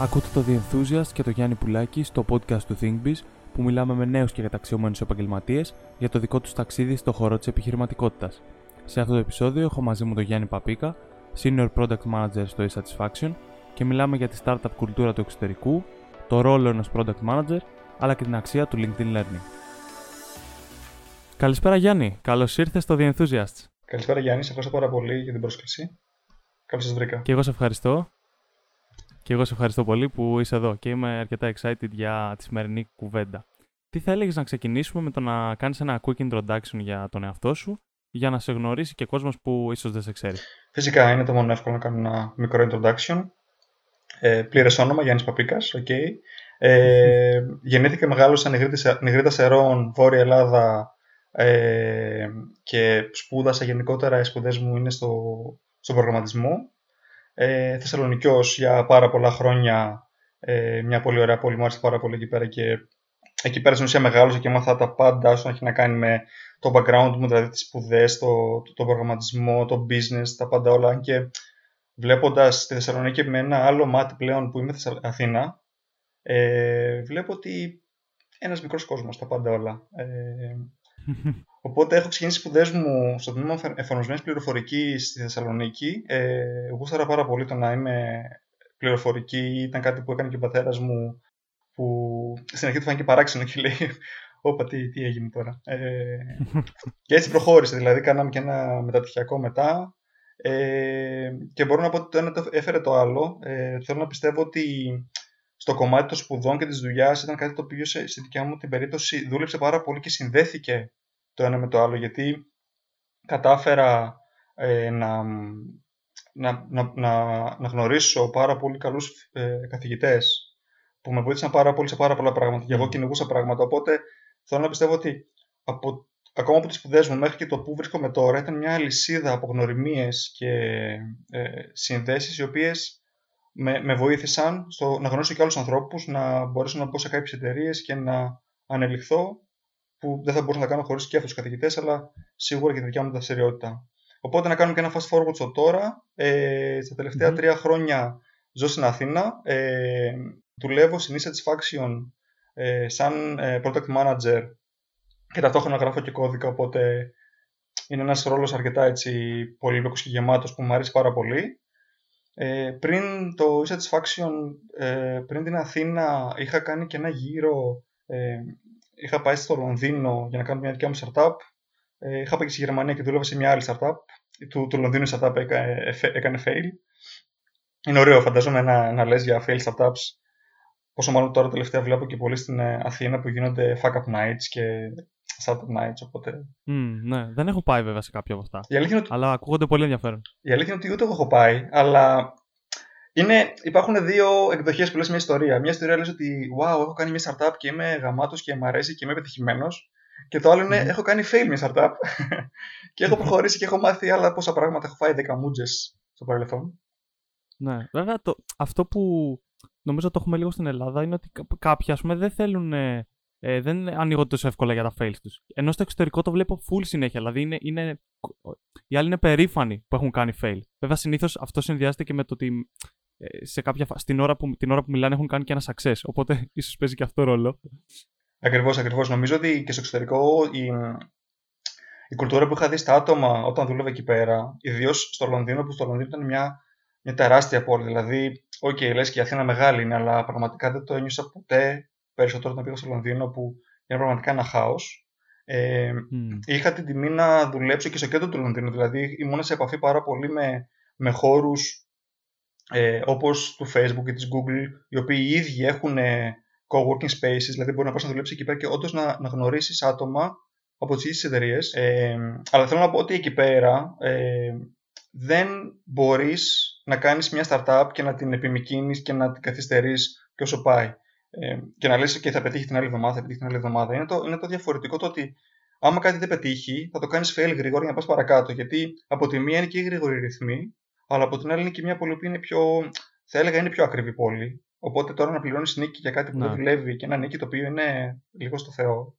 Ακούτε το The Enthusiast και το Γιάννη Πουλάκη στο podcast του ThinkBiz που μιλάμε με νέους και καταξιωμένους επαγγελματίες για το δικό τους ταξίδι στο χώρο της επιχειρηματικότητας. Σε αυτό το επεισόδιο έχω μαζί μου τον Γιάννη Παπίκα, Senior Product Manager στο eSatisfaction και μιλάμε για τη startup κουλτούρα του εξωτερικού, το ρόλο ενός Product Manager αλλά και την αξία του LinkedIn Learning. Καλησπέρα Γιάννη, καλώς ήρθες στο The Enthusiasts. Καλησπέρα Γιάννη, σε ευχαριστώ πάρα πολύ για την πρόσκληση. Καλώς σας βρήκα. Και εγώ σε ευχαριστώ. Και εγώ σε ευχαριστώ πολύ που είσαι εδώ και είμαι αρκετά excited για τη σημερινή κουβέντα. Τι θα έλεγες να ξεκινήσουμε με το να κάνεις ένα quick introduction για τον εαυτό σου, για να σε γνωρίσει και κόσμος που ίσως δεν σε ξέρει; Φυσικά είναι το μόνο εύκολο να κάνω ένα μικρό introduction. Ε, Πλήρες όνομα Γιάννης Παπίκας, okay. Ε, γεννήθηκε μεγάλος Νιγρήτα Σερών, Βόρεια Ελλάδα ε, και σπούδασα γενικότερα. Οι σπουδές μου είναι στο, στον προγραμματισμό ε, Θεσσαλονικιός για πάρα πολλά χρόνια. Ε, μια πολύ ωραία πόλη, μου άρεσε πάρα πολύ εκεί πέρα και εκεί πέρα στην ουσία μεγάλωσα και έμαθα τα πάντα όσο έχει να κάνει με το background μου, δηλαδή τις σπουδές, το, το, το, προγραμματισμό, το business, τα πάντα όλα. Και βλέποντας τη Θεσσαλονίκη με ένα άλλο μάτι πλέον που είμαι στη Αθήνα, ε, βλέπω ότι ένας μικρός κόσμος, τα πάντα όλα. Ε, Οπότε έχω ξεκινήσει σπουδές μου στο τμήμα εφαρμοσμένης πληροφορικής στη Θεσσαλονίκη. Ε, γούσταρα πάρα πολύ το να είμαι πληροφορική. Ήταν κάτι που έκανε και ο πατέρας μου, που στην αρχή του φάνηκε παράξενο και λέει: Όπα, τι, τι έγινε τώρα. Ε, και έτσι προχώρησε. Δηλαδή, κάναμε και ένα μεταπτυχιακό μετά. Ε, και μπορώ να πω ότι το ένα το έφερε το άλλο. Ε, θέλω να πιστεύω ότι στο κομμάτι των σπουδών και της δουλειάς ήταν κάτι το οποίο σε, στη δικιά μου την περίπτωση δούλεψε πάρα πολύ και συνδέθηκε το ένα με το άλλο γιατί κατάφερα ε, να, να, να, να, γνωρίσω πάρα πολύ καλούς ε, καθηγητές που με βοήθησαν πάρα πολύ σε πάρα πολλά πράγματα και εγώ κυνηγούσα πράγματα. Οπότε θέλω να πιστεύω ότι από, ακόμα από τις σπουδές μου μέχρι και το που βρίσκομαι τώρα ήταν μια λυσίδα από γνωριμίες και ε, συνδέσεις οι οποίες με, με βοήθησαν στο να γνωρίσω και άλλους ανθρώπους, να μπορέσω να μπω σε κάποιες εταιρείες και να ανελιχθώ που δεν θα μπορούσα να κάνω χωρίς και αυτού του καθηγητές, αλλά σίγουρα και τη δικιά μου δραστηριότητα. Οπότε να κάνουμε και ένα fast forward στο τώρα. Ε, στα τελευταια τρία χρόνια ζω στην Αθήνα. Ε, δουλεύω στην e-satisfaction ε, σαν ε, product manager και ταυτόχρονα γράφω και κώδικα, οπότε είναι ένας ρόλος αρκετά έτσι πολύπλοκος και γεμάτος που μου αρέσει πάρα πολύ. Ε, πριν το e-satisfaction, ε, πριν την Αθήνα, είχα κάνει και ένα γύρο ε, είχα πάει στο Λονδίνο για να κάνω μια δικιά μου startup. Ε, είχα πάει και στη Γερμανία και δούλευα σε μια άλλη startup. Του, του Λονδίνου startup έκανε, έκανε fail. Είναι ωραίο, φαντάζομαι, να, να λες για fail startups. Πόσο μάλλον τώρα τελευταία βλέπω και πολύ στην ε, Αθήνα που γίνονται fuck up nights και startup nights, οπότε... Mm, ναι, δεν έχω πάει βέβαια σε κάποια από αυτά. ότι... Αλλά ακούγονται πολύ ενδιαφέρον. Η αλήθεια είναι ότι ούτε εγώ έχω πάει, αλλά είναι, υπάρχουν δύο εκδοχές που λες μια ιστορία. Μια ιστορία λες ότι wow, έχω κάνει μια startup και είμαι γαμάτος και μου αρέσει και είμαι πετυχημένος. Και το άλλο είναι έχω κάνει fail μια startup και έχω προχωρήσει και έχω μάθει άλλα πόσα πράγματα. Έχω φάει 10 μούτζες στο παρελθόν. Ναι, βέβαια το, αυτό που νομίζω το έχουμε λίγο στην Ελλάδα είναι ότι κάποιοι ας πούμε δεν θέλουν ε, δεν ανοίγονται τόσο εύκολα για τα fails τους. Ενώ στο εξωτερικό το βλέπω full συνέχεια. Δηλαδή είναι, είναι, οι άλλοι είναι περήφανοι που έχουν κάνει fail. Βέβαια συνήθως αυτό συνδυάζεται και με το ότι ε, σε κάποια, στην ώρα που, την ώρα που μιλάνε έχουν κάνει και ένα success. Οπότε ίσως παίζει και αυτό ρόλο. Ακριβώς, ακριβώς. Νομίζω ότι και στο εξωτερικό η, η κουλτούρα που είχα δει στα άτομα όταν δούλευα εκεί πέρα, ιδίως στο Λονδίνο, που στο Λονδίνο ήταν μια, μια τεράστια πόλη. Δηλαδή, OK, okay, λες και η Αθήνα μεγάλη είναι, αλλά πραγματικά δεν το ένιωσα ποτέ περισσότερο όταν πήγα στο Λονδίνο, που είναι πραγματικά ένα χάος. Ε, mm. Είχα την τιμή να δουλέψω και στο κέντρο του Λονδίνου. Δηλαδή, ήμουν σε επαφή πάρα πολύ με, με χώρους ε, όπως του Facebook και της Google, οι οποίοι οι ίδιοι έχουν ε, co-working spaces, δηλαδή μπορεί να πας να δουλέψεις εκεί πέρα και όντως να, να γνωρίσεις άτομα από τις ίδιες εταιρείες. Ε, αλλά θέλω να πω ότι εκεί πέρα ε, δεν μπορείς να κάνεις μια startup και να την επιμηκύνεις και να την καθυστερείς και όσο πάει. Ε, και να λες και θα πετύχει την άλλη εβδομάδα, θα πετύχει την άλλη εβδομάδα. Είναι το, είναι το διαφορετικό το ότι άμα κάτι δεν πετύχει, θα το κάνεις fail γρήγορα για να πας παρακάτω. Γιατί από τη μία είναι και οι γρήγοροι ρυθμοί, αλλά από την άλλη είναι και μια πόλη που είναι πιο, θα έλεγα, είναι πιο ακριβή πόλη. Οπότε τώρα να πληρώνεις νίκη για κάτι που δεν δουλεύει και ένα νίκη το οποίο είναι λίγο στο Θεό.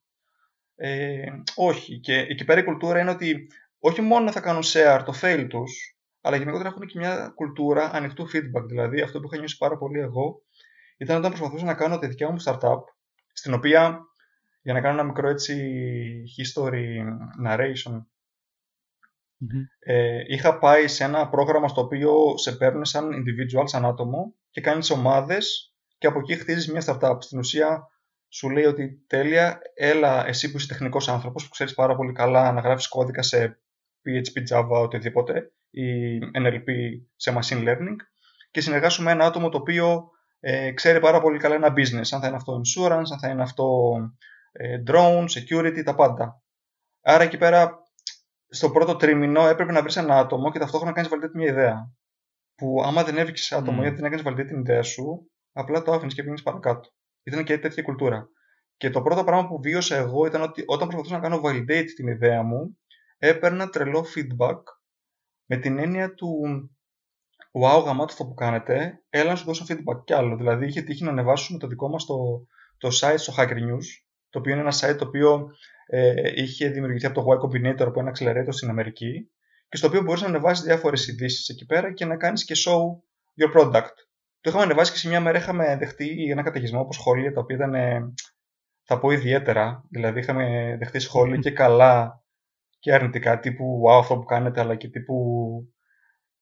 Ε, όχι. Και εκεί πέρα η κουλτούρα είναι ότι όχι μόνο θα κάνουν share το fail τους, αλλά γενικότερα έχουν και μια κουλτούρα ανοιχτού feedback. Δηλαδή, αυτό που είχα νιώσει πάρα πολύ εγώ ήταν όταν προσπαθούσα να κάνω τη δικιά μου startup, στην οποία για να κάνω ένα μικρό έτσι history narration. Ε, είχα πάει σε ένα πρόγραμμα στο οποίο σε παίρνουν σαν individual, σαν άτομο και κάνεις ομάδες και από εκεί χτίζεις μια startup. Στην ουσία σου λέει ότι τέλεια, έλα εσύ που είσαι τεχνικός άνθρωπος που ξέρεις πάρα πολύ καλά να γράφεις κώδικα σε PHP, Java, οτιδήποτε ή NLP σε machine learning και συνεργάσου με ένα άτομο το οποίο ε, ξέρει πάρα πολύ καλά ένα business, αν θα είναι αυτό insurance, αν θα είναι αυτό ε, drone, security, τα πάντα. Άρα εκεί πέρα στο πρώτο τρίμηνο έπρεπε να βρεις ένα άτομο και ταυτόχρονα να κάνεις validate μια ιδέα. Που άμα δεν έβγαινε άτομο mm. γιατί δεν έκανες validate την ιδέα σου, απλά το άφηνες και πήγαινες παρακάτω. Ήταν και τέτοια κουλτούρα. Και το πρώτο πράγμα που βίωσα εγώ ήταν ότι όταν προσπαθούσα να κάνω validate την ιδέα μου, έπαιρνα τρελό feedback με την έννοια του wow, γαμάτο αυτό που κάνετε, έλα να σου δώσω feedback κι άλλο. Δηλαδή είχε τύχει να ανεβάσουμε το δικό μας το, το site στο Hacker News, το οποίο είναι ένα site το οποίο ε, είχε δημιουργηθεί από το Y Combinator από ένα accelerator στην Αμερική και στο οποίο μπορείς να ανεβάσεις διάφορες ειδήσεις εκεί πέρα και να κάνεις και show your product. Το είχαμε ανεβάσει και σε μια μέρα είχαμε δεχτεί ένα καταιγισμό από σχόλια τα οποία ήταν, θα πω ιδιαίτερα, δηλαδή είχαμε δεχτεί σχόλια και καλά και αρνητικά τύπου wow αυτό που κάνετε αλλά και τύπου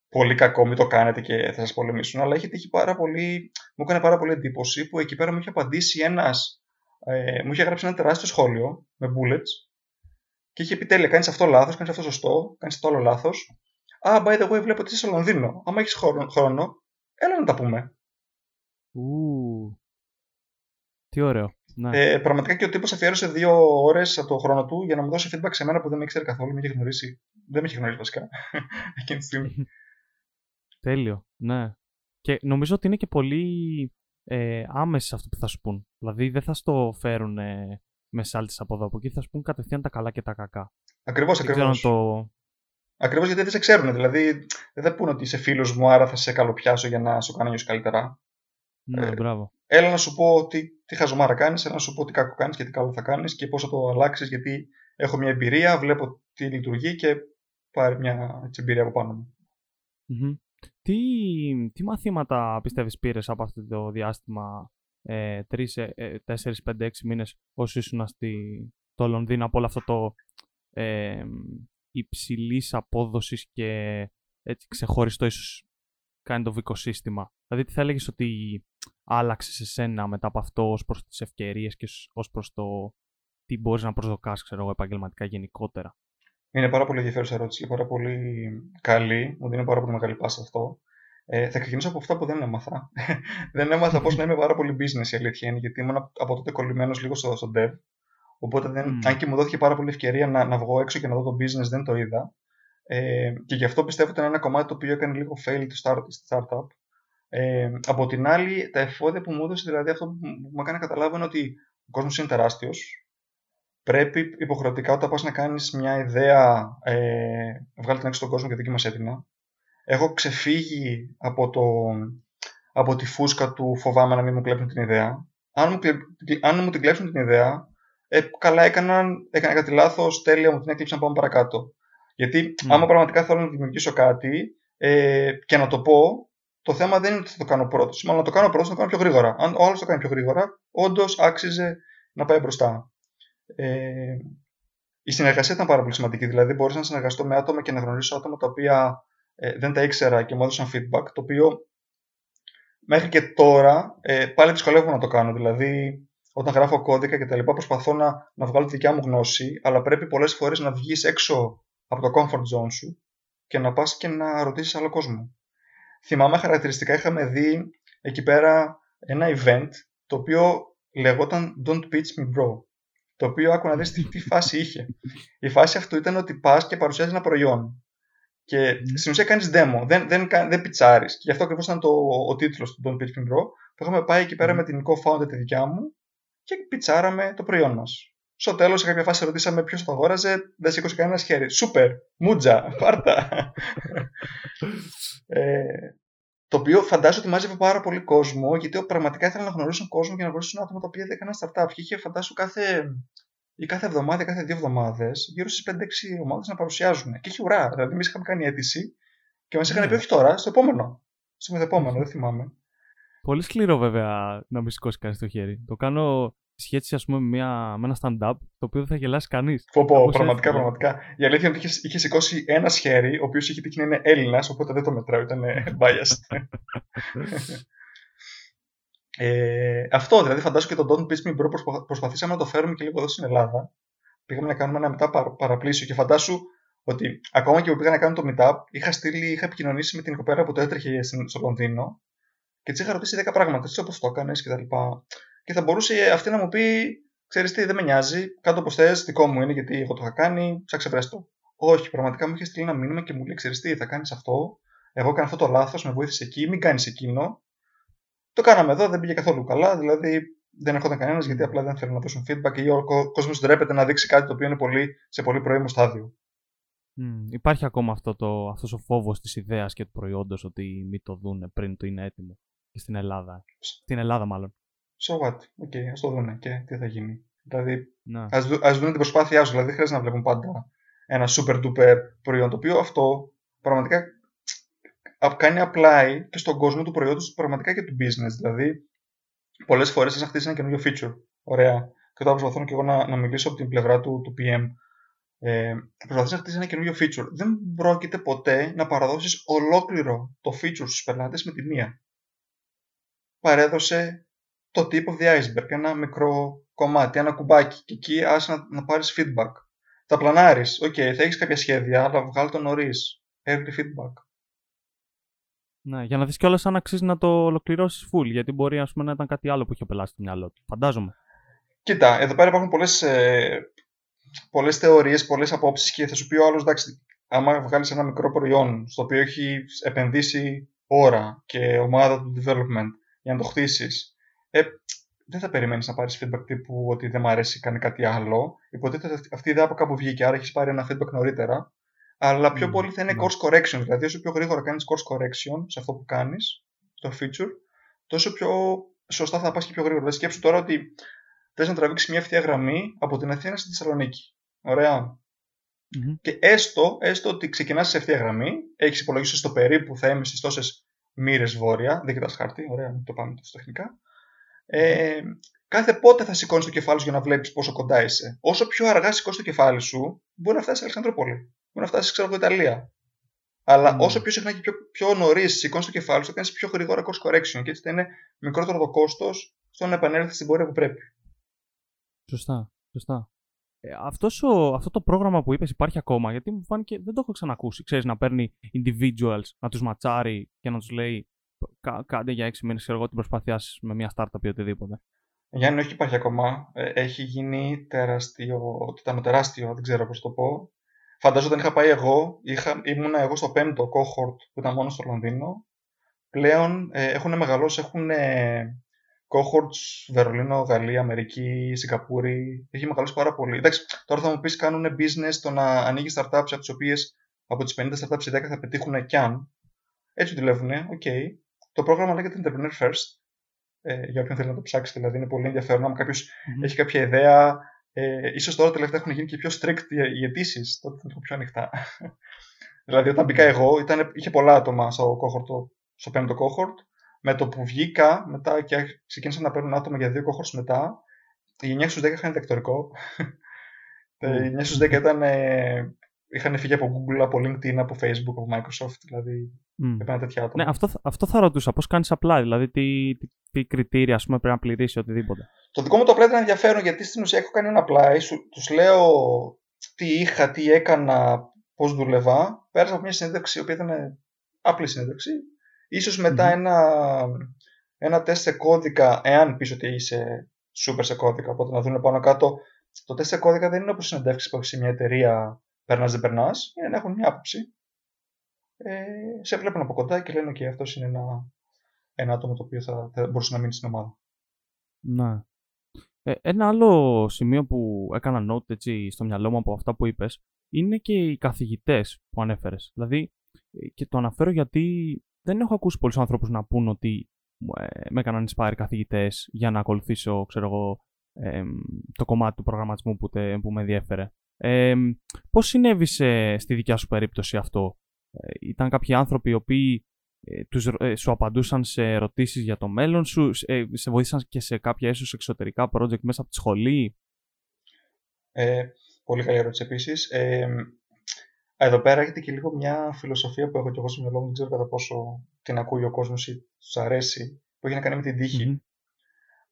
πολύ κακό, μην το κάνετε και θα σας πολεμήσουν. Αλλά είχε τύχει πάρα πολύ, μου έκανε πάρα πολύ εντύπωση που εκεί πέρα μου είχε απαντήσει ένας ε, μου είχε γράψει ένα τεράστιο σχόλιο με bullets και είχε πει τέλεια, κάνεις αυτό λάθος, κάνεις αυτό σωστό, κάνεις αυτό άλλο λάθος. Α, by the way, βλέπω ότι είσαι στο Λονδίνο. Άμα έχεις χρόνο, έλα να τα πούμε. Ου. Τι ωραίο. Ναι. Ε, πραγματικά και ο τύπος αφιέρωσε δύο ώρες από το χρόνο του για να μου δώσει feedback σε μένα που δεν με ήξερε καθόλου. Με είχε γνωρίσει. Δεν με είχε γνωρίσει βασικά εκείνη τη στιγμή. Τέλειο. Ναι. Και νομίζω ότι είναι και πολύ ε, άμεση αυτό που θα σου πούν. Δηλαδή δεν θα στο φέρουν ε, με σάλτες από εδώ από εκεί, θα σου πούν κατευθείαν τα καλά και τα κακά. Ακριβώς, ακριβώς. Το... Ακριβώς γιατί δεν σε ξέρουν. Δηλαδή δεν θα πούνε ότι είσαι φίλος μου, άρα θα σε καλοπιάσω για να σου κάνω νιώσει καλύτερα. Ναι, ε, μπράβο. Έλα να σου πω τι, τι χαζομάρα κάνεις, έλα να σου πω τι κακό κάνεις και τι καλό θα κάνεις και πώς θα το αλλάξεις γιατί έχω μια εμπειρία, βλέπω τι λειτουργεί και πάρει μια έτσι, εμπειρία από πάνω μου. Mm-hmm. Τι, τι μαθήματα πιστεύεις πήρες από αυτό το διάστημα ε, 3, 4, 5, 6 μήνες όσο ήσουν στη, το Λονδίνο από όλο αυτό το ε, υψηλής απόδοσης και έτσι ξεχωριστό ίσως kind of οικοσύστημα. Δηλαδή τι θα έλεγες ότι άλλαξε σε σένα μετά από αυτό ως προς τις ευκαιρίες και ως προς το τι μπορείς να προσδοκάς ξέρω εγώ επαγγελματικά γενικότερα; Είναι πάρα πολύ ενδιαφέρουσα ερώτηση και πάρα πολύ καλή. Μου δίνει πάρα πολύ μεγάλη πάσα αυτό. Ε, θα ξεκινήσω από αυτά που δεν έμαθα. δεν έμαθα πώς να είμαι πάρα πολύ business η αλήθεια είναι, γιατί ήμουν από τότε κολλημένος λίγο στο, στο dev. Οπότε, δεν, mm. αν και μου δόθηκε πάρα πολύ ευκαιρία να, να βγω έξω και να δω το business, δεν το είδα. Ε, και γι' αυτό πιστεύω ότι είναι ένα κομμάτι το οποίο έκανε λίγο fail το start, startup. Ε, από την άλλη, τα εφόδια που μου έδωσε, δηλαδή αυτό που μου έκανε να καταλάβω είναι ότι ο κόσμος είναι τεράστιος πρέπει υποχρεωτικά όταν πας να κάνεις μια ιδέα, ε, βγάλει την έξω στον κόσμο και δική μας έδινα. Έχω ξεφύγει από, το, από τη φούσκα του φοβάμαι να μην μου κλέψουν την ιδέα. Αν μου, αν μου την κλέψουν την ιδέα, ε, καλά έκαναν, έκανα κάτι λάθος, τέλεια μου την έκλειψαν, πάμε παρακάτω. Γιατί mm. άμα πραγματικά θέλω να δημιουργήσω κάτι ε, και να το πω, το θέμα δεν είναι ότι θα το κάνω πρώτος. Μάλλον να το κάνω πρώτος, να το κάνω πιο γρήγορα. Αν ο άλλος το κάνει πιο γρήγορα, όντως άξιζε να πάει μπροστά. Ε, η συνεργασία ήταν πάρα πολύ σημαντική. Δηλαδή, μπορούσα να συνεργαστώ με άτομα και να γνωρίσω άτομα τα οποία ε, δεν τα ήξερα και μου έδωσαν feedback, το οποίο μέχρι και τώρα ε, πάλι δυσκολεύομαι να το κάνω. Δηλαδή, όταν γράφω κώδικα και τα λοιπά, προσπαθώ να, να βγάλω τη δικιά μου γνώση, αλλά πρέπει πολλές φορές να βγεις έξω από το comfort zone σου και να πας και να ρωτήσεις άλλο κόσμο. Θυμάμαι χαρακτηριστικά είχαμε δει εκεί πέρα ένα event το οποίο λεγόταν Don't pitch me bro. Το οποίο άκου να δεις τι, τι φάση είχε. Η φάση αυτού ήταν ότι πας και παρουσιάζεις ένα προϊόν. Και mm. στην ουσία κάνεις demo, δεν, δεν, δεν πιτσάρεις. Και γι' αυτό ακριβώς ήταν το, ο τίτλος του Don't Pitch Me Pro, που είχαμε πάει εκεί πέρα mm. με την co-founder τη δικιά μου και πιτσάραμε το προϊόν μας. Στο τέλος, σε κάποια φάση ρωτήσαμε ποιος το αγόραζε, δεν σήκωσε κανένας χέρι. Σούπερ, μούτζα, πάρτα. ε, το οποίο φαντάζομαι ότι μάζευε πάρα πολύ κόσμο, γιατί πραγματικά ήθελα να γνωρίσουν κόσμο και να γνωρίσουν άτομα τα οποία δεν έκαναν startup. Και είχε φαντάσου κάθε, ή κάθε εβδομάδα, κάθε δύο εβδομάδες, γύρω στις 5-6 ομάδες να παρουσιάζουν. Και είχε ουρά. Δηλαδή, εμείς είχαμε κάνει αίτηση Και μας είχαν πει όχι τώρα, στο επόμενο. Στο επόμενο, δεν θυμάμαι. Πολύ σκληρό βέβαια να μην σηκώσει κανείς το χέρι. Το κάνω σχέση, ας πούμε, με, μια, με ένα stand-up, το οποίο δεν θα γελάσει κανείς. Πω, πω, πραγματικά, πραγματικά. Η αλήθεια είναι ότι είχε, είχε σηκώσει ένα χέρι, ο οποίος είχε τύχει να είναι Έλληνας, οπότε δεν το μετράω, ήταν biased. ε, αυτό δηλαδή, φαντάζομαι και τον Don't Piss Me Bro προσπαθήσαμε να το φέρουμε και λίγο εδώ στην Ελλάδα. Πήγαμε να κάνουμε ένα μετά παραπλήσιο και φαντάσου ότι ακόμα και που πήγα να κάνω το meetup, είχα, στείλει, είχα επικοινωνήσει με την κοπέρα που το έτρεχε στο Λονδίνο και της είχα ρωτήσει 10 πράγματα. Τι όπως το έκανες και τα λοιπά. Και θα μπορούσε αυτή να μου πει: Ξέρεις τι, δεν με νοιάζει, κάτω όπως θες, δικό μου είναι γιατί εγώ το είχα κάνει, ψάξε βρέστο. Όχι, πραγματικά μου είχε στείλει ένα μήνυμα και μου λέει: Ξέρεις τι, θα κάνεις αυτό. Εγώ έκανα αυτό το λάθος, με βοήθησε εκεί, μην κάνεις εκείνο. Το κάναμε εδώ, δεν πήγε καθόλου καλά. Δηλαδή δεν έρχονταν κανένας γιατί απλά δεν θέλουν να δώσουν feedback ή ο κόσμος ντρέπεται να δείξει κάτι το οποίο είναι πολύ, σε πολύ πρώιμο στάδιο. Mm, υπάρχει ακόμα αυτό το, αυτός ο φόβος της ιδέας και του προϊόντος ότι μην το δούνε πριν το είναι έτοιμο και στην Ελλάδα. Στην Ελλάδα μάλλον. So what, OK, okay, ας το δούνε και τι θα γίνει. Δηλαδή, ναι. ας, δου, ας δουν την προσπάθειά σου, δηλαδή δεν χρειάζεται να βλέπουν πάντα ένα super duper προϊόν, το οποίο αυτό πραγματικά κάνει apply και στον κόσμο του προϊόντος πραγματικά και του business. Δηλαδή, πολλές φορές θες να χτίσει ένα καινούριο feature. Ωραία. Και τώρα προσπαθώ και εγώ να, να μιλήσω από την πλευρά του, του PM. Ε, προσπαθείς να χτίσεις ένα καινούριο feature. Δεν πρόκειται ποτέ να παραδώσεις ολόκληρο το feature στους πελάτες με τη μία. Παρέδωσε το tip of the iceberg, ένα μικρό κομμάτι, ένα κουμπάκι και εκεί άσε να, να πάρεις feedback. Θα πλανάρεις, OK, okay, θα έχεις κάποια σχέδια, αλλά βγάλε το νωρίς. Early feedback. Ναι, για να δεις κιόλας αν αξίζει να το ολοκληρώσεις full. Γιατί μπορεί ας πούμε, να ήταν κάτι άλλο που είχε ο πελάτης στο μυαλό του. Φαντάζομαι. Κοίτα, εδώ πέρα υπάρχουν πολλές ε, πολλές θεωρίες, πολλές απόψεις και θα σου πει ο άλλος, εντάξει, άμα βγάλεις ένα μικρό προϊόν στο οποίο έχει επενδύσει ώρα και ομάδα του development για να το χτίσεις, ε, δεν θα περιμένεις να πάρεις feedback τύπου ότι δεν μου αρέσει, κάνει κάτι άλλο. Υποτίθεται αυτή η ιδέα από κάπου βγήκε, άρα έχεις πάρει ένα feedback νωρίτερα αλλά πιο πολύ θα είναι ναι. course correction. Δηλαδή, όσο πιο γρήγορα κάνεις course correction σε αυτό που κάνεις, στο feature, τόσο πιο σωστά θα πας και πιο γρήγορα. Δηλαδή, σκέψου τώρα ότι θες να τραβήξεις μια ευθεία γραμμή από την Αθήνα στη Θεσσαλονίκη. Ωραία. Mm-hmm. Και έστω, έστω ότι ξεκινάς σε ευθεία γραμμή, έχεις υπολογίσει στο περίπου θα είμαι στις τόσες μοίρες βόρεια, δεν κοιτάς χάρτη, ωραία, το πάμε τόσο τεχνικά. Ε, κάθε πότε θα σηκώνεις το κεφάλι σου για να βλέπεις πόσο κοντά είσαι. Όσο πιο αργά σηκώσει το κεφάλι σου, μπορεί να φτάσεις σε Αλεξανδρόπολη μπορεί να φτάσεις, ξέρω εγώ, Ιταλία. Αλλά mm. όσο πιο συχνά και πιο, πιο νωρίς σηκώνεις το κεφάλι σου, θα κάνεις πιο γρήγορα cost correction και έτσι θα είναι μικρότερο το κόστος στο να επανέλθεις στην πορεία που πρέπει. Σωστά. Σωστά. Ε, αυτός ο, αυτό το πρόγραμμα που είπες υπάρχει ακόμα, γιατί μου φάνηκε δεν το έχω ξανακούσει. Ξέρεις, να παίρνει individuals, να τους ματσάρει και να τους λέει κάντε για έξι μήνες, ξέρω εγώ, την προσπάθειά με μια startup ή οτιδήποτε. Γιάννη, όχι υπάρχει ακόμα. Ε, έχει γίνει τεράστιο, ήταν τεράστιο, δεν ξέρω πώς το πω. Φαντάζομαι όταν είχα πάει εγώ, είχα, ήμουνα εγώ στο πέμπτο cohort που ήταν μόνο στο Λονδίνο. Πλέον ε, έχουν μεγαλώσει, έχουν ε, cohorts Βερολίνο, Γαλλία, Αμερική, Σιγκαπούρη. Έχει μεγαλώσει πάρα πολύ. Εντάξει, τώρα θα μου πεις κάνουν business το να ανοίγεις startups από τις οποίες από τις 50 startups οι 10 θα πετύχουν κι αν. Έτσι δουλεύουν, OK. Okay. Το πρόγραμμα λέγεται Entrepreneur First. Ε, για όποιον θέλει να το ψάξει, δηλαδή είναι πολύ ενδιαφέρον. Αν κάποιος mm-hmm. έχει κάποια ιδέα, ε, ίσως τώρα τελευταία έχουν γίνει και πιο strict οι αιτήσεις, τότε ήταν πιο ανοιχτά. δηλαδή όταν μπήκα εγώ, ήταν, είχε πολλά άτομα στο, cohort, στο πέμπτο cohort. Με το που βγήκα μετά και ξεκίνησαν να παίρνουν άτομα για δύο cohorts μετά, οι 9 στους 10 είχαν διδακτορικό. οι 9 στους 10 ήταν, ε, είχαν φύγει από Google, από LinkedIn, από Facebook, από Microsoft. Δηλαδή Mm. τέτοια άτομα. Ναι, αυτό, αυτό θα ρωτούσα. Πώς κάνεις απλά, δηλαδή τι, τι, τι κριτήρια ας πούμε, πρέπει να πληρήσει οτιδήποτε. Το δικό μου το απλά ήταν ενδιαφέρον γιατί στην ουσία έχω κάνει ένα απλά. Τους λέω τι είχα, τι έκανα, πώς δούλευα. Πέρασα από μια συνέντευξη, η οποία ήταν απλή συνέντευξη. σω μετά ένα, ένα τεστ σε κώδικα, εάν πεις ότι είσαι super σε κώδικα, οπότε να δουν πάνω κάτω. Το τεστ σε κώδικα δεν είναι όπως συνεντεύξεις που έχεις σε μια εταιρεία περνάς δεν περνάς, είναι να έχουν μια άποψη ε, σε βλέπουν από κοντά και λένε ότι αυτός είναι ένα, ένα άτομο το οποίο θα, θα μπορούσε να μείνει στην ομάδα. Ναι. Ε, ένα άλλο σημείο που έκανα note έτσι, στο μυαλό μου από αυτά που είπες είναι και οι καθηγητές που ανέφερες. Δηλαδή, ε, και το αναφέρω γιατί δεν έχω ακούσει πολλούς ανθρώπους να πούν ότι ε, με έκαναν inspire καθηγητές για να ακολουθήσω, ξέρω εγώ, ε, το κομμάτι του προγραμματισμού που, τε, που με ενδιέφερε. Ε, πώς συνέβησε στη δικιά σου περίπτωση αυτό; Ε, ήταν κάποιοι άνθρωποι οι οποίοι ε, τους, ε, σου απαντούσαν σε ερωτήσεις για το μέλλον σου, ε, σε βοήθησαν και σε κάποια ίσως εξωτερικά project μέσα από τη σχολή; Ε, πολύ καλή ερώτηση επίσης. Ε, εδώ πέρα έχετε και λίγο μια φιλοσοφία που έχω και εγώ στο μυαλό μου, δεν ξέρω κατά πόσο την ακούει ο κόσμος ή τους αρέσει, που έχει να κάνει με την τυχη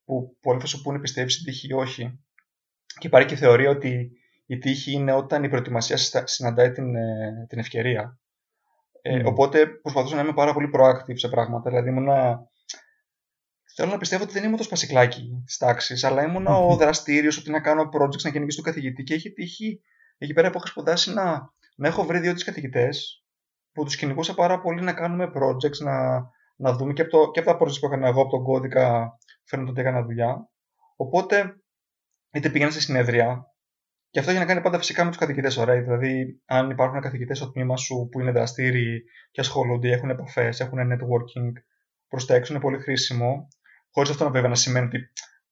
Που πολλοί θα σου πούνε πιστεύεις στην τύχη ή όχι. Και υπάρχει και θεωρία ότι η τύχη είναι όταν η προετοιμασία συναντάει την, ε, την ευκαιρία. Ε, οπότε προσπαθούσα να είμαι πάρα πολύ proactive σε πράγματα. Δηλαδή ήμουνα. Θέλω να πιστεύω ότι δεν ήμουν το σπασικλάκι της τάξης, αλλά ήμουν ο δραστήριος, ότι να κάνω projects, να κυνηγήσω του καθηγητή και έχει τύχει εκεί πέρα που έχω σπουδάσει να να έχω βρει δύο-τρεις καθηγητές που τους κυνηγούσα πάρα πολύ να κάνουμε projects, να, να δούμε και από, το, και από τα projects που έκανα εγώ από τον κώδικα, φαίνεται ότι έκανα δουλειά. Οπότε, είτε πήγαινα σε συνέδρια, και αυτό έχει να κάνει πάντα φυσικά με τους καθηγητές, ωραία. Δηλαδή, αν υπάρχουν καθηγητές στο τμήμα σου που είναι δραστήριοι και ασχολούνται, έχουν επαφές, έχουν networking προς τα έξω, είναι πολύ χρήσιμο. Χωρίς αυτό να βέβαια να σημαίνει ότι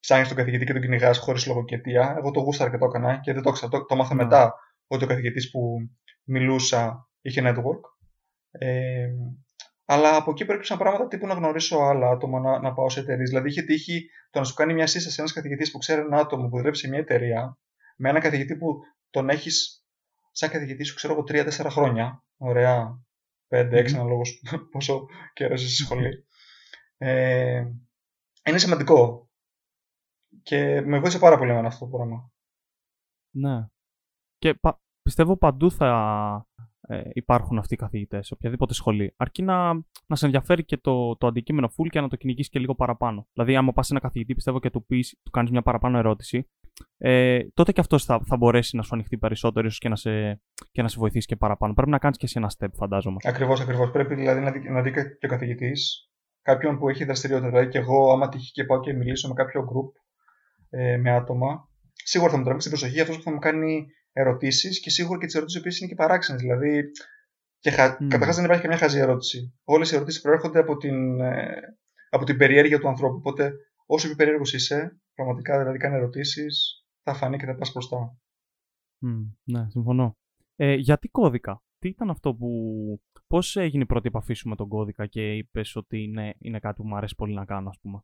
ψάχνεις τον καθηγητή και τον κυνηγάς χωρίς λογοκαιτία. Εγώ το γούσταρα και το έκανα και δεν το ξέρω. Το, το μάθα ναι. μετά ότι ο καθηγητής που μιλούσα, είχε network. Ε, αλλά από εκεί προέκυψαν πράγματα τύπου να γνωρίσω άλλα άτομα, να, να πάω σε εταιρείες. Δηλαδή, είχε τύχει το να σου κάνει μια σύσταση ένας καθηγητής που ξέρει ένα άτομο που δουλεύει σε μια εταιρεία, με ένα καθηγητή που τον έχεις σαν καθηγητή σου, ξέρω εγώ, 3-4 χρόνια. Ωραία. 5-6 αναλόγω πόσο καιρός είσαι στη σχολή. Ε, είναι σημαντικό. Και με βοήθησε πάρα πολύ με αυτό το πράγμα. Ναι. Και πιστεύω παντού θα ε, υπάρχουν αυτοί οι καθηγητές, σε οποιαδήποτε σχολή. Αρκεί να, να σε ενδιαφέρει και το, το αντικείμενο full και να το κυνηγήσει και λίγο παραπάνω. Δηλαδή, άμα πας σε ένα καθηγητή, πιστεύω και του πεις, του κάνεις μια παραπάνω ερώτηση, ε, τότε και αυτός θα, θα μπορέσει να σου ανοιχτεί περισσότερο ίσως και, να σε, και να σε βοηθήσει και παραπάνω. Πρέπει να κάνεις και εσύ ένα step, φαντάζομαι. Ακριβώς, ακριβώς. Πρέπει δηλαδή να δει, να δει και ο καθηγητής κάποιον που έχει δραστηριότητα. Δηλαδή, και εγώ, άμα τύχει και πάω και μιλήσω με κάποιο group ε, με άτομα, σίγουρα θα μου τραβήξει την προσοχή αυτός που θα μου κάνει ερωτήσεις και σίγουρα και τις ερωτήσεις που είναι και παράξενες. Δηλαδή, και χα... mm. καταρχάς δεν υπάρχει καμιά χαζή ερώτηση. Όλες οι ερωτήσεις προέρχονται από την, ε, από την περιέργεια του ανθρώπου. Οπότε, όσο πιο περίεργος είσαι, πραγματικά δηλαδή κάνει ερωτήσεις, θα φανεί και θα πας μπροστά. Mm, ναι, συμφωνώ. Ε, γιατί κώδικα, τι ήταν αυτό που. Πώς έγινε η πρώτη επαφή σου με τον κώδικα και είπες ότι είναι, είναι κάτι που μου αρέσει πολύ να κάνω, ας πούμε;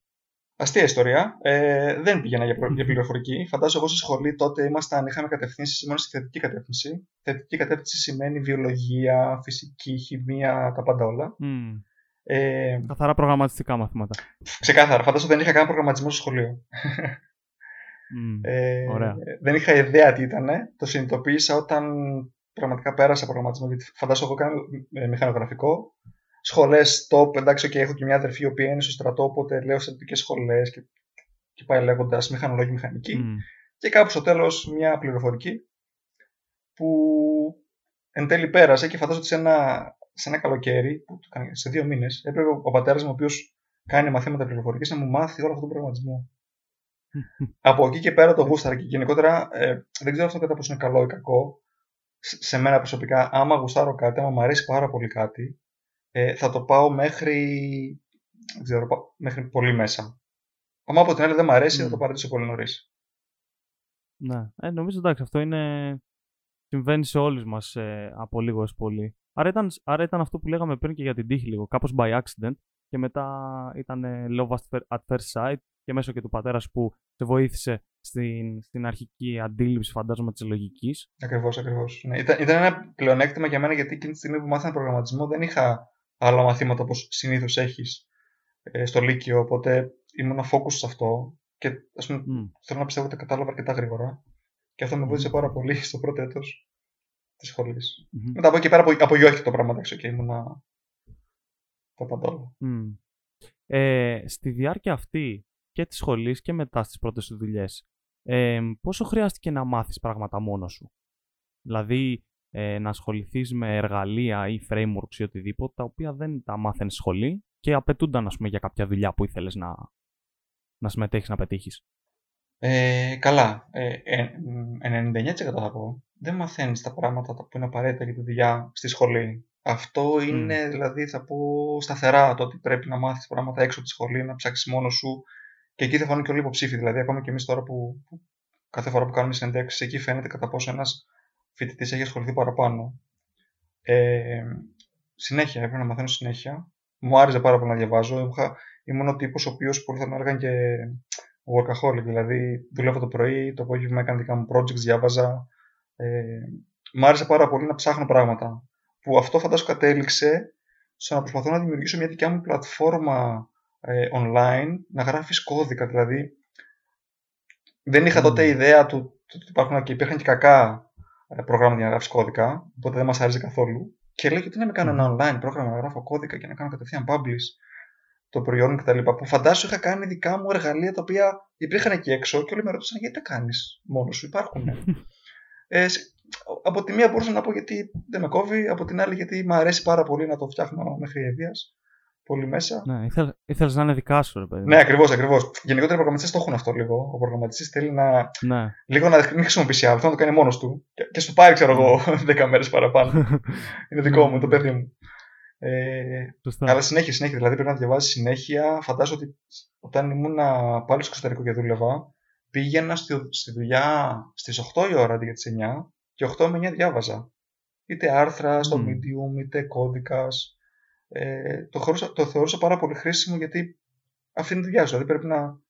Αστεία ιστορία. Ε, δεν πήγαινα για, για πληροφορική. Φαντάζομαι εγώ στη σχολή τότε ήμασταν, είχαμε κατευθύνσεις μόνο στη θετική κατεύθυνση. Θετική κατεύθυνση σημαίνει βιολογία, φυσική, χημεία, τα πάντα όλα. Mm. Ε, Καθαρά προγραμματιστικά μαθήματα. Ξεκάθαρα. Φαντάζομαι δεν είχα καν προγραμματισμό στο σχολείο. Mm, ε, ωραία. Δεν είχα ιδέα τι ήταν. Το συνειδητοποίησα όταν πραγματικά πέρασα προγραμματισμό. Γιατί φαντάζομαι εγώ κάνω ε, μηχανογραφικό σχολές top. Εντάξει, και έχω και μια αδερφή η οποία είναι στο στρατό, οπότε λέω στρατιωτικέ σχολές και, και πάει λέγοντας μηχανολόγη μηχανική. Mm. Και κάπου στο τέλος μια πληροφορική που εν τέλει πέρασε και φαντάζομαι ότι σε ένα, σε ένα καλοκαίρι, που σε δύο μήνες, έπρεπε ο πατέρας μου, ο οποίος κάνει μαθήματα πληροφορικής, να μου μάθει όλο αυτόν τον προγραμματισμό. Από εκεί και πέρα το γούσταρα και γενικότερα ε, δεν ξέρω αυτό κατά πόσο είναι καλό ή κακό. Σε μένα προσωπικά, άμα γουστάρω κάτι, άμα μου αρέσει πάρα πολύ κάτι, ε, θα το πάω μέχρι, δεν ξέρω, μέχρι πολύ μέσα. Αν από την άλλη δεν μου αρέσει, mm. θα το παρατήσω πολύ νωρίς. Ναι, ε, νομίζω εντάξει, αυτό είναι. Συμβαίνει σε όλους μας ε, από λίγο έως πολύ. Άρα ήταν, άρα ήταν αυτό που λέγαμε πριν και για την τύχη λίγο, κάπως by accident. Και μετά ήταν ε, love at first sight και μέσω και του πατέρας που σε βοήθησε στην, στην αρχική αντίληψη, φαντάζομαι, της λογικής. Ακριβώς, ακριβώς. Ναι, ήταν, ήταν ένα πλεονέκτημα για μένα γιατί εκείνη τη στιγμή που μάθαμε προγραμματισμό δεν είχα άλλα μαθήματα όπως συνήθως έχεις ε, στο Λύκειο, οπότε ήμουν focus σε αυτό και ας πούμε, θέλω να πιστεύω ότι τα κατάλαβα αρκετά γρήγορα. Και αυτό με βοήθησε πάρα πολύ στο πρώτο έτος της σχολής. Mm-hmm. Μετά από εκεί πέρα απογειώθηκε το πράγμα, εντάξει, και ήμουν τα παντόλα. Mm. Ε, στη διάρκεια αυτή και της σχολής και μετά στις πρώτες σου δουλειές, ε, πόσο χρειάστηκε να μάθεις πράγματα μόνος σου; Δηλαδή, ε, να ασχοληθείς με εργαλεία ή frameworks ή οτιδήποτε, τα οποία δεν τα μάθαινες σχολή και απαιτούνταν ας πούμε, για κάποια δουλειά που ήθελες να, να συμμετέχεις να πετύχεις; Ε, καλά. Ε, 99% θα πω. Δεν μαθαίνεις τα πράγματα που είναι απαραίτητα για τη δουλειά στη σχολή. Αυτό είναι, δηλαδή, θα πω σταθερά το ότι πρέπει να μάθεις πράγματα έξω από τη σχολή, να ψάξεις μόνος σου. Και εκεί θα φανούν και όλοι υποψήφοι. Δηλαδή, ακόμα και εμείς τώρα που, που κάθε φορά που κάνουμε συνεντεύξεις, εκεί φαίνεται κατά πόσο ένας φοιτητής έχει ασχοληθεί παραπάνω. Ε, συνέχεια, έπρεπε να μαθαίνω συνέχεια. Μου άρεσε πάρα πολύ να διαβάζω. ήμουν ο τύπος ο οποίος πολύ θα με έλεγαν και workaholic. Δηλαδή, δουλεύω το πρωί, το απόγευμα έκανα δικά μου projects, διάβαζα. Ε, μ' άρεσε πάρα πολύ να ψάχνω πράγματα. Που αυτό φαντάζομαι κατέληξε στο να προσπαθώ να δημιουργήσω μια δικιά μου πλατφόρμα ε, online, να γράφεις κώδικα. Δηλαδή, δεν είχα τότε ιδέα του ότι υπάρχουν και υπήρχαν και κακά ε, προγράμματα για να γράφει κώδικα, οπότε δεν μας άρεσε καθόλου. Και λέει ότι να με κάνω ένα online πρόγραμμα να γράφω κώδικα και να κάνω κατευθείαν publish το προϊόν κτλ. Που φαντάσου είχα κάνει δικά μου εργαλεία τα οποία υπήρχαν εκεί έξω και όλοι με ρωτούσαν γιατί τα κάνεις μόνος σου, υπάρχουν. ε, από τη μία μπορούσα να πω γιατί δεν με κόβει, από την άλλη γιατί μου αρέσει πάρα πολύ να το φτιάχνω μέχρι ευεία πολύ μέσα. Ναι, ήθελες να είναι δικά σου, ρε παιδί. Ναι, ακριβώς, ακριβώς. Γενικότερα οι προγραμματιστές το έχουν αυτό λίγο. Ο προγραμματιστής θέλει να. Ναι. Λίγο να μην χρησιμοποιήσει άλλο, θέλει να το κάνει μόνος του. Και, και σου πάρει, ξέρω εγώ, 10 μέρες παραπάνω. είναι δικό μου, το παιδί μου. Ε, αλλά συνέχεια, συνέχεια. Δηλαδή πρέπει να διαβάζει συνέχεια. Φαντάζομαι ότι όταν ήμουν πάλι στο εξωτερικό και δούλευα, πήγαινα στη, στη δουλειά στις 8 η ώρα αντί για τις 9 και 8 με 9 διάβαζα. Είτε άρθρα στο mm. Medium, είτε κώδικας ε, το, θεωρούσα, το θεωρούσα πάρα πολύ χρήσιμο γιατί αυτή είναι η δουλειά σου. Δηλαδή πρέπει να,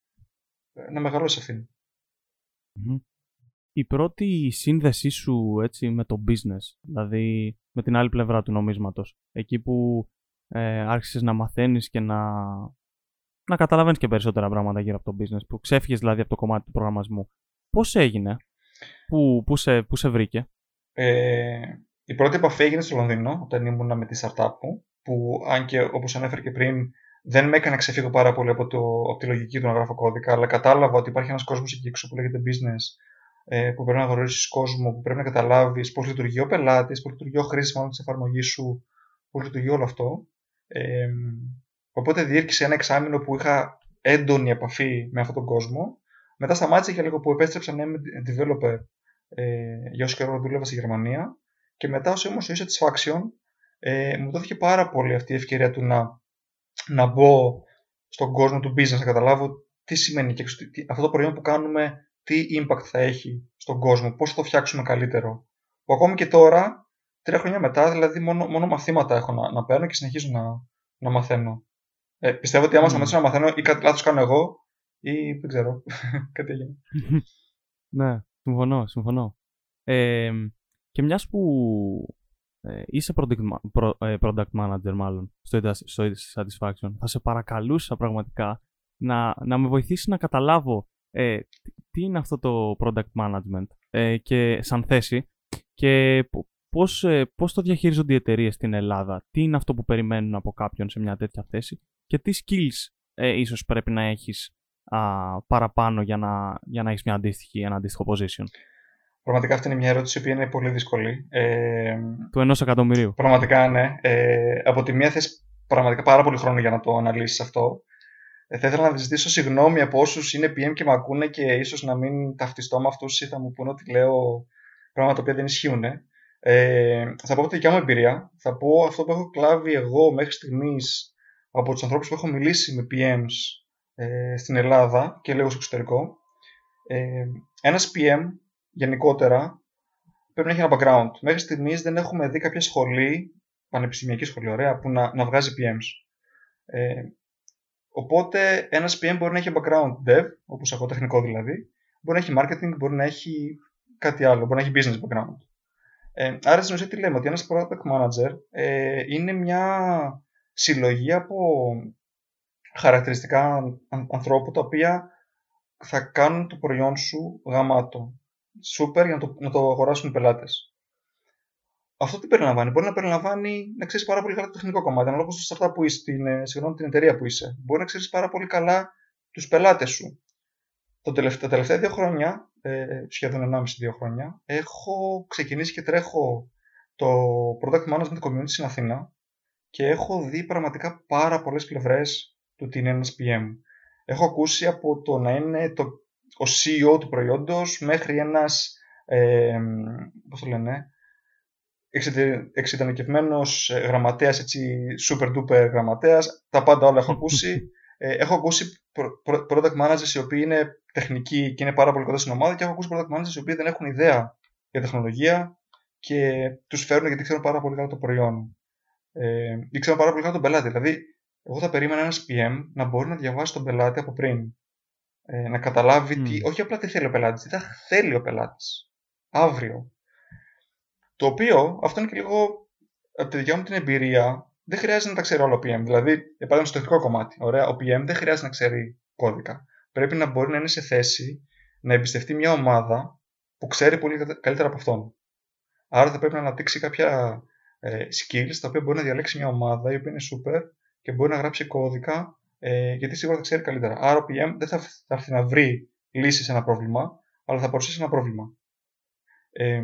να μεγαλώσει αυτήν. Η πρώτη σύνδεσή σου έτσι, με το business, δηλαδή με την άλλη πλευρά του νομίσματος, εκεί που ε, άρχισες να μαθαίνεις και να, να καταλαβαίνεις και περισσότερα πράγματα γύρω από το business, που ξέφυγες δηλαδή από το κομμάτι του προγραμματισμού. Πώς έγινε, πού, πού, σε, πού σε βρήκε; Ε, η πρώτη επαφή έγινε στο Λονδίνο, όταν ήμουν με τη startup μου που αν και όπως ανέφερε και πριν δεν με έκανε ξεφύγω πάρα πολύ από, το, από τη λογική του να γράφω κώδικα, αλλά κατάλαβα ότι υπάρχει ένας κόσμος εκεί έξω που λέγεται business, ε, που πρέπει να γνωρίσεις κόσμο, που πρέπει να καταλάβεις πώς λειτουργεί ο πελάτης, πώς λειτουργεί ο χρήστη της εφαρμογής σου, πώς λειτουργεί όλο αυτό. Ε, οπότε διήρκησε ένα εξάμεινο που είχα έντονη επαφή με αυτόν τον κόσμο. Μετά σταμάτησε για λίγο που επέστρεψα να είμαι developer ε, για όσο καιρό δούλευα στη Γερμανία. Και μετά, όσο ήμουν στο Satisfaction, ε, μου δόθηκε πάρα πολύ αυτή η ευκαιρία του να, να μπω στον κόσμο του business, να καταλάβω τι σημαίνει και αυτό το προϊόν που κάνουμε, τι impact θα έχει στον κόσμο, πώς θα το φτιάξουμε καλύτερο. Που ακόμη και τώρα, τρία χρόνια μετά, δηλαδή μόνο, μόνο μαθήματα έχω να, να παίρνω και συνεχίζω να, να μαθαίνω. Ε, πιστεύω ότι άμα mm. σταματήσω να μαθαίνω ή κάτι λάθος κάνω εγώ ή δεν ξέρω, κάτι έγινε. ναι, συμφωνώ, συμφωνώ. Ε, και μιας που ε, είσαι product, ε, product manager μάλλον στο, στο Satisfaction, θα σε παρακαλούσα πραγματικά να, να με βοηθήσεις να καταλάβω ε, τι είναι αυτό το product management ε, και σαν θέση και πώς, ε, πώς το διαχειρίζονται οι εταιρείες στην Ελλάδα, τι είναι αυτό που περιμένουν από κάποιον σε μια τέτοια θέση και τι skills ε, ίσως πρέπει να έχεις παραπάνω για να, για να έχεις μια αντίστοιχη, ένα αντίστοιχο position; Πραγματικά αυτή είναι μια ερώτηση που είναι πολύ δύσκολη. Ε, του ενός εκατομμυρίου. Πραγματικά ναι. Ε, από τη μία θες πραγματικά πάρα πολύ χρόνο για να το αναλύσεις αυτό. Ε, θα ήθελα να ζητήσω συγγνώμη από όσους είναι PM και με ακούνε και ίσως να μην ταυτιστώ με αυτούς ή θα μου πούνε ότι λέω πράγματα τα οποία δεν ισχύουν. Ε, θα πω τη δικιά μου εμπειρία. Θα πω αυτό που έχω κλάβει εγώ μέχρι στιγμής από τους ανθρώπους που έχω μιλήσει με PMs ε, στην Ελλάδα και λίγο στο εξωτερικό. Ε, ένας PM γενικότερα πρέπει να έχει ένα background. Μέχρι στιγμής δεν έχουμε δει κάποια σχολή, πανεπιστημιακή σχολή, ωραία, που να, να βγάζει PMs. Ε, οπότε ένας PM μπορεί να έχει background dev, όπως εγώ τεχνικό δηλαδή, μπορεί να έχει marketing, μπορεί να έχει κάτι άλλο, μπορεί να έχει business background. Ε, άρα στην ουσία τι λέμε, ότι ένας product manager ε, είναι μια συλλογή από χαρακτηριστικά ανθρώπου τα οποία θα κάνουν το προϊόν σου γαμάτο super για να το, να το αγοράσουν οι πελάτες. Αυτό τι περιλαμβάνει; Μπορεί να περιλαμβάνει να ξέρεις πάρα πολύ καλά το τεχνικό κομμάτι. Ανάλογα στο startup που είσαι, την, ε, συγγνώμη, την εταιρεία που είσαι. Μπορεί να ξέρεις πάρα πολύ καλά τους πελάτες σου. Το τελευταία, τα τελευταία δύο χρόνια, ε, σχεδόν 1,5-2 χρόνια, έχω ξεκινήσει και τρέχω το Product Management Community στην Αθήνα και έχω δει πραγματικά πάρα πολλές πλευρές του τι είναι ένας PM. Έχω ακούσει από το να είναι το ο CEO του προϊόντος μέχρι ένας, ε, πώς το λένε, εξειδανικευμένος ε, γραμματέας, έτσι, super duper γραμματέας, τα πάντα όλα έχω ακούσει. Ε, έχω ακούσει product managers οι οποίοι είναι τεχνικοί και είναι πάρα πολύ κοντά στην ομάδα και έχω ακούσει product managers οι οποίοι δεν έχουν ιδέα για τεχνολογία και τους φέρουν γιατί ξέρουν πάρα πολύ καλά το προϊόν. Ε, ήξερα πάρα πολύ καλά τον πελάτη. Δηλαδή, εγώ θα περίμενα ένας PM να μπορεί να διαβάσει τον πελάτη από πριν. Ε, να καταλάβει τι, όχι απλά τι θέλει ο πελάτης, τι θα θέλει ο πελάτης. Αύριο. Το οποίο, αυτό είναι και λίγο από τη δικιά μου την εμπειρία, δεν χρειάζεται να τα ξέρει όλο ο PM. Δηλαδή, για παράδειγμα, στο τεχνικό κομμάτι. Ωραία, ο PM δεν χρειάζεται να ξέρει κώδικα. Πρέπει να μπορεί να είναι σε θέση να εμπιστευτεί μια ομάδα που ξέρει πολύ καλύτερα από αυτόν. Άρα θα πρέπει να αναπτύξει κάποια ε, skills τα οποία μπορεί να διαλέξει μια ομάδα η οποία είναι super και μπορεί να γράψει κώδικα ε, γιατί σίγουρα θα ξέρει καλύτερα. Άρα ο PM δεν θα, θα έρθει να βρει λύση σε ένα πρόβλημα, αλλά θα παρουσιάσει ένα πρόβλημα. Ε,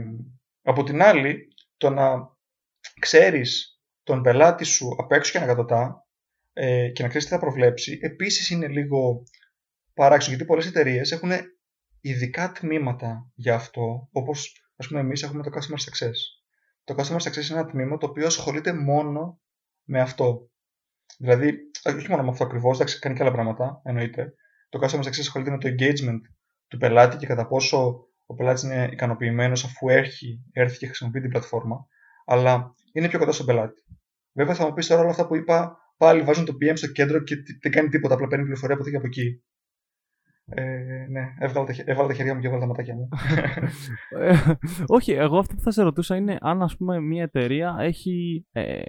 από την άλλη, το να ξέρεις τον πελάτη σου απ' έξω και ανακατοτά ε, και να ξέρεις τι θα προβλέψει, επίσης είναι λίγο παράξενο, γιατί πολλές εταιρείες έχουν ειδικά τμήματα για αυτό, όπως ας πούμε εμείς έχουμε το Customer Success. Το Customer Success είναι ένα τμήμα το οποίο ασχολείται μόνο με αυτό. Δηλαδή, όχι μόνο με αυτό ακριβώς, εντάξει, κάνει και άλλα πράγματα, εννοείται. Το Customer Success ασχολείται με το engagement του πελάτη και κατά πόσο ο πελάτης είναι ικανοποιημένος αφού έρχει, έρθει και χρησιμοποιεί την πλατφόρμα. Αλλά είναι πιο κοντά στον πελάτη. Βέβαια, θα μου πεις τώρα όλα αυτά που είπα, πάλι βάζουν το PM στο κέντρο και δεν κάνει τίποτα, απλά παίρνει πληροφορία από εδώ και από εκεί. Ε, ναι, έβγαλα τα, έβγαλα τα χέρια μου και έβγαλα τα ματάκια μου. Ε, όχι, εγώ αυτό που θα σε ρωτούσα είναι αν ας πούμε μια εταιρεία έχει ε,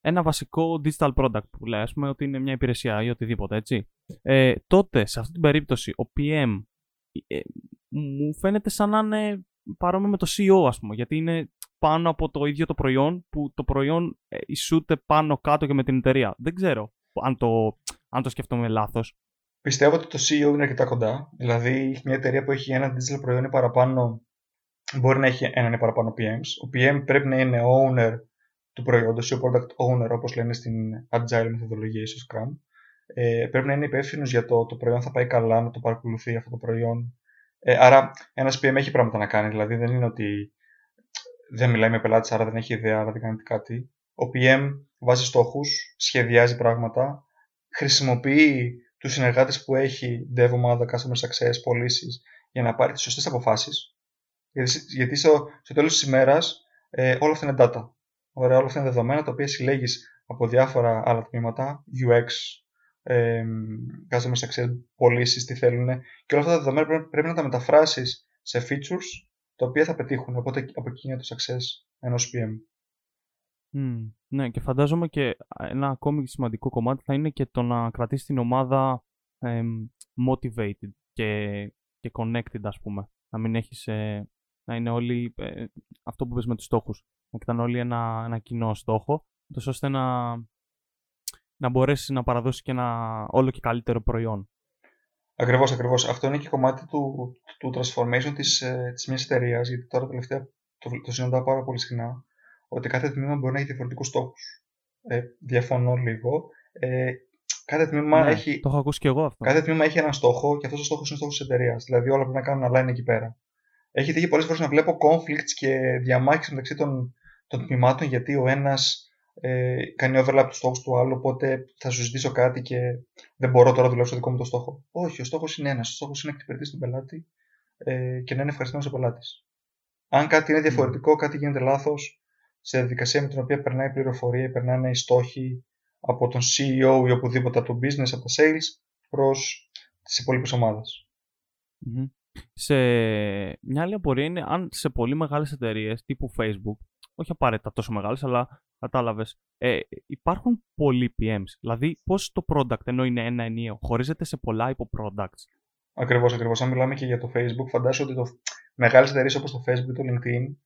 ένα βασικό digital product που λέει, ας πούμε ότι είναι μια υπηρεσία ή οτιδήποτε, έτσι. Ε, τότε, σε αυτή την περίπτωση, ο PM ε, μου φαίνεται σαν να είναι παρόμοιο με το CEO, ας πούμε, γιατί είναι πάνω από το ίδιο το προϊόν που το προϊόν ε, ισούται πάνω κάτω και με την εταιρεία. Δεν ξέρω αν το, αν το σκεφτόμαι λάθος. Πιστεύω ότι το CEO είναι αρκετά κοντά. Δηλαδή, μια εταιρεία που έχει ένα digital προϊόν ή παραπάνω μπορεί να έχει έναν ή παραπάνω PMs. Ο PM πρέπει να είναι owner του προϊόντος ή ο product owner, όπως λένε στην agile μεθοδολογία ή στο Scrum. Ε, πρέπει να είναι υπεύθυνος για το το προϊόν θα πάει καλά, να το παρακολουθεί αυτό το προϊόν. Ε, άρα, ένας PM έχει πράγματα να κάνει. Δηλαδή, δεν είναι ότι δεν μιλάει με πελάτη, άρα δεν έχει ιδέα, άρα δεν κάνει κάτι. Ο PM βάζει στόχους, σχεδιάζει πράγματα, χρησιμοποιεί του συνεργάτε που έχει dev ομάδα, customer success, πωλήσεις για να πάρει τις σωστές αποφάσεις. Γιατί, γιατί στο, στο τέλος της ημέρας ε, όλα αυτά είναι data. Ωραία, όλα αυτά είναι δεδομένα τα οποία συλλέγεις από διάφορα άλλα τμήματα, UX, ε, customer success, πωλήσεις, τι θέλουν. Και όλα αυτά τα δεδομένα πρέπει, πρέπει να τα μεταφράσεις σε features τα οποία θα πετύχουν. Οπότε από εκεί είναι το success ενός PM. Mm, ναι, και φαντάζομαι και ένα ακόμη σημαντικό κομμάτι θα είναι και το να κρατήσεις την ομάδα ε, motivated και, και connected, ας πούμε. Να μην έχεις, ε, να είναι όλοι, ε, αυτό που πες με τους στόχους, να κοιτάνε όλοι ένα, ένα κοινό στόχο, τόσο ώστε να, να μπορέσεις να παραδώσεις και ένα όλο και καλύτερο προϊόν. Ακριβώς, ακριβώς. Αυτό είναι και κομμάτι του, του transformation της, ε, της μιας εταιρείας, γιατί τώρα τελευταία το, το συναντάω πάρα πολύ συχνά, ότι κάθε τμήμα μπορεί να έχει διαφορετικούς στόχους. Ε, διαφωνώ λίγο. Ε, κάθε τμήμα ναι, έχει. Το έχω ακούσει και εγώ αυτό. Κάθε τμήμα έχει έναν στόχο και αυτός ο στόχος είναι ο στόχος της εταιρείας. Δηλαδή όλα πρέπει να κάνουν αλλά είναι εκεί πέρα. Έχει τύχει πολλές φορές να βλέπω conflicts και διαμάχες μεταξύ των, των τμήματων γιατί ο ένας ε, κάνει overlap τους στόχους του άλλου. Οπότε θα σου ζητήσω κάτι και δεν μπορώ τώρα να δουλέψω το δικό μου το στόχο. Όχι, ο στόχος είναι ένας. Ο στόχος είναι να εξυπηρετήσει τον πελάτη ε, και να είναι ευχαριστημένος ο πελάτης. Αν κάτι είναι διαφορετικό, mm. κάτι γίνεται λάθος, σε διαδικασία με την οποία περνάει πληροφορία, περνάνε οι στόχοι από τον CEO ή οπουδήποτε από το business, από τα sales προς τις υπόλοιπες ομάδες. Mm-hmm. Σε μια άλλη απορία είναι αν σε πολύ μεγάλες εταιρείες τύπου Facebook, όχι απαραίτητα τόσο μεγάλες, αλλά κατάλαβες, ε, υπάρχουν πολλοί PMs. Δηλαδή, πώς το product, ενώ είναι ένα ενίο, χωρίζεται σε πολλά υπο-products. Ακριβώς, ακριβώς. Αν μιλάμε και για το Facebook, φαντάζομαι ότι το... μεγάλες εταιρείες όπως το Facebook ή το LinkedIn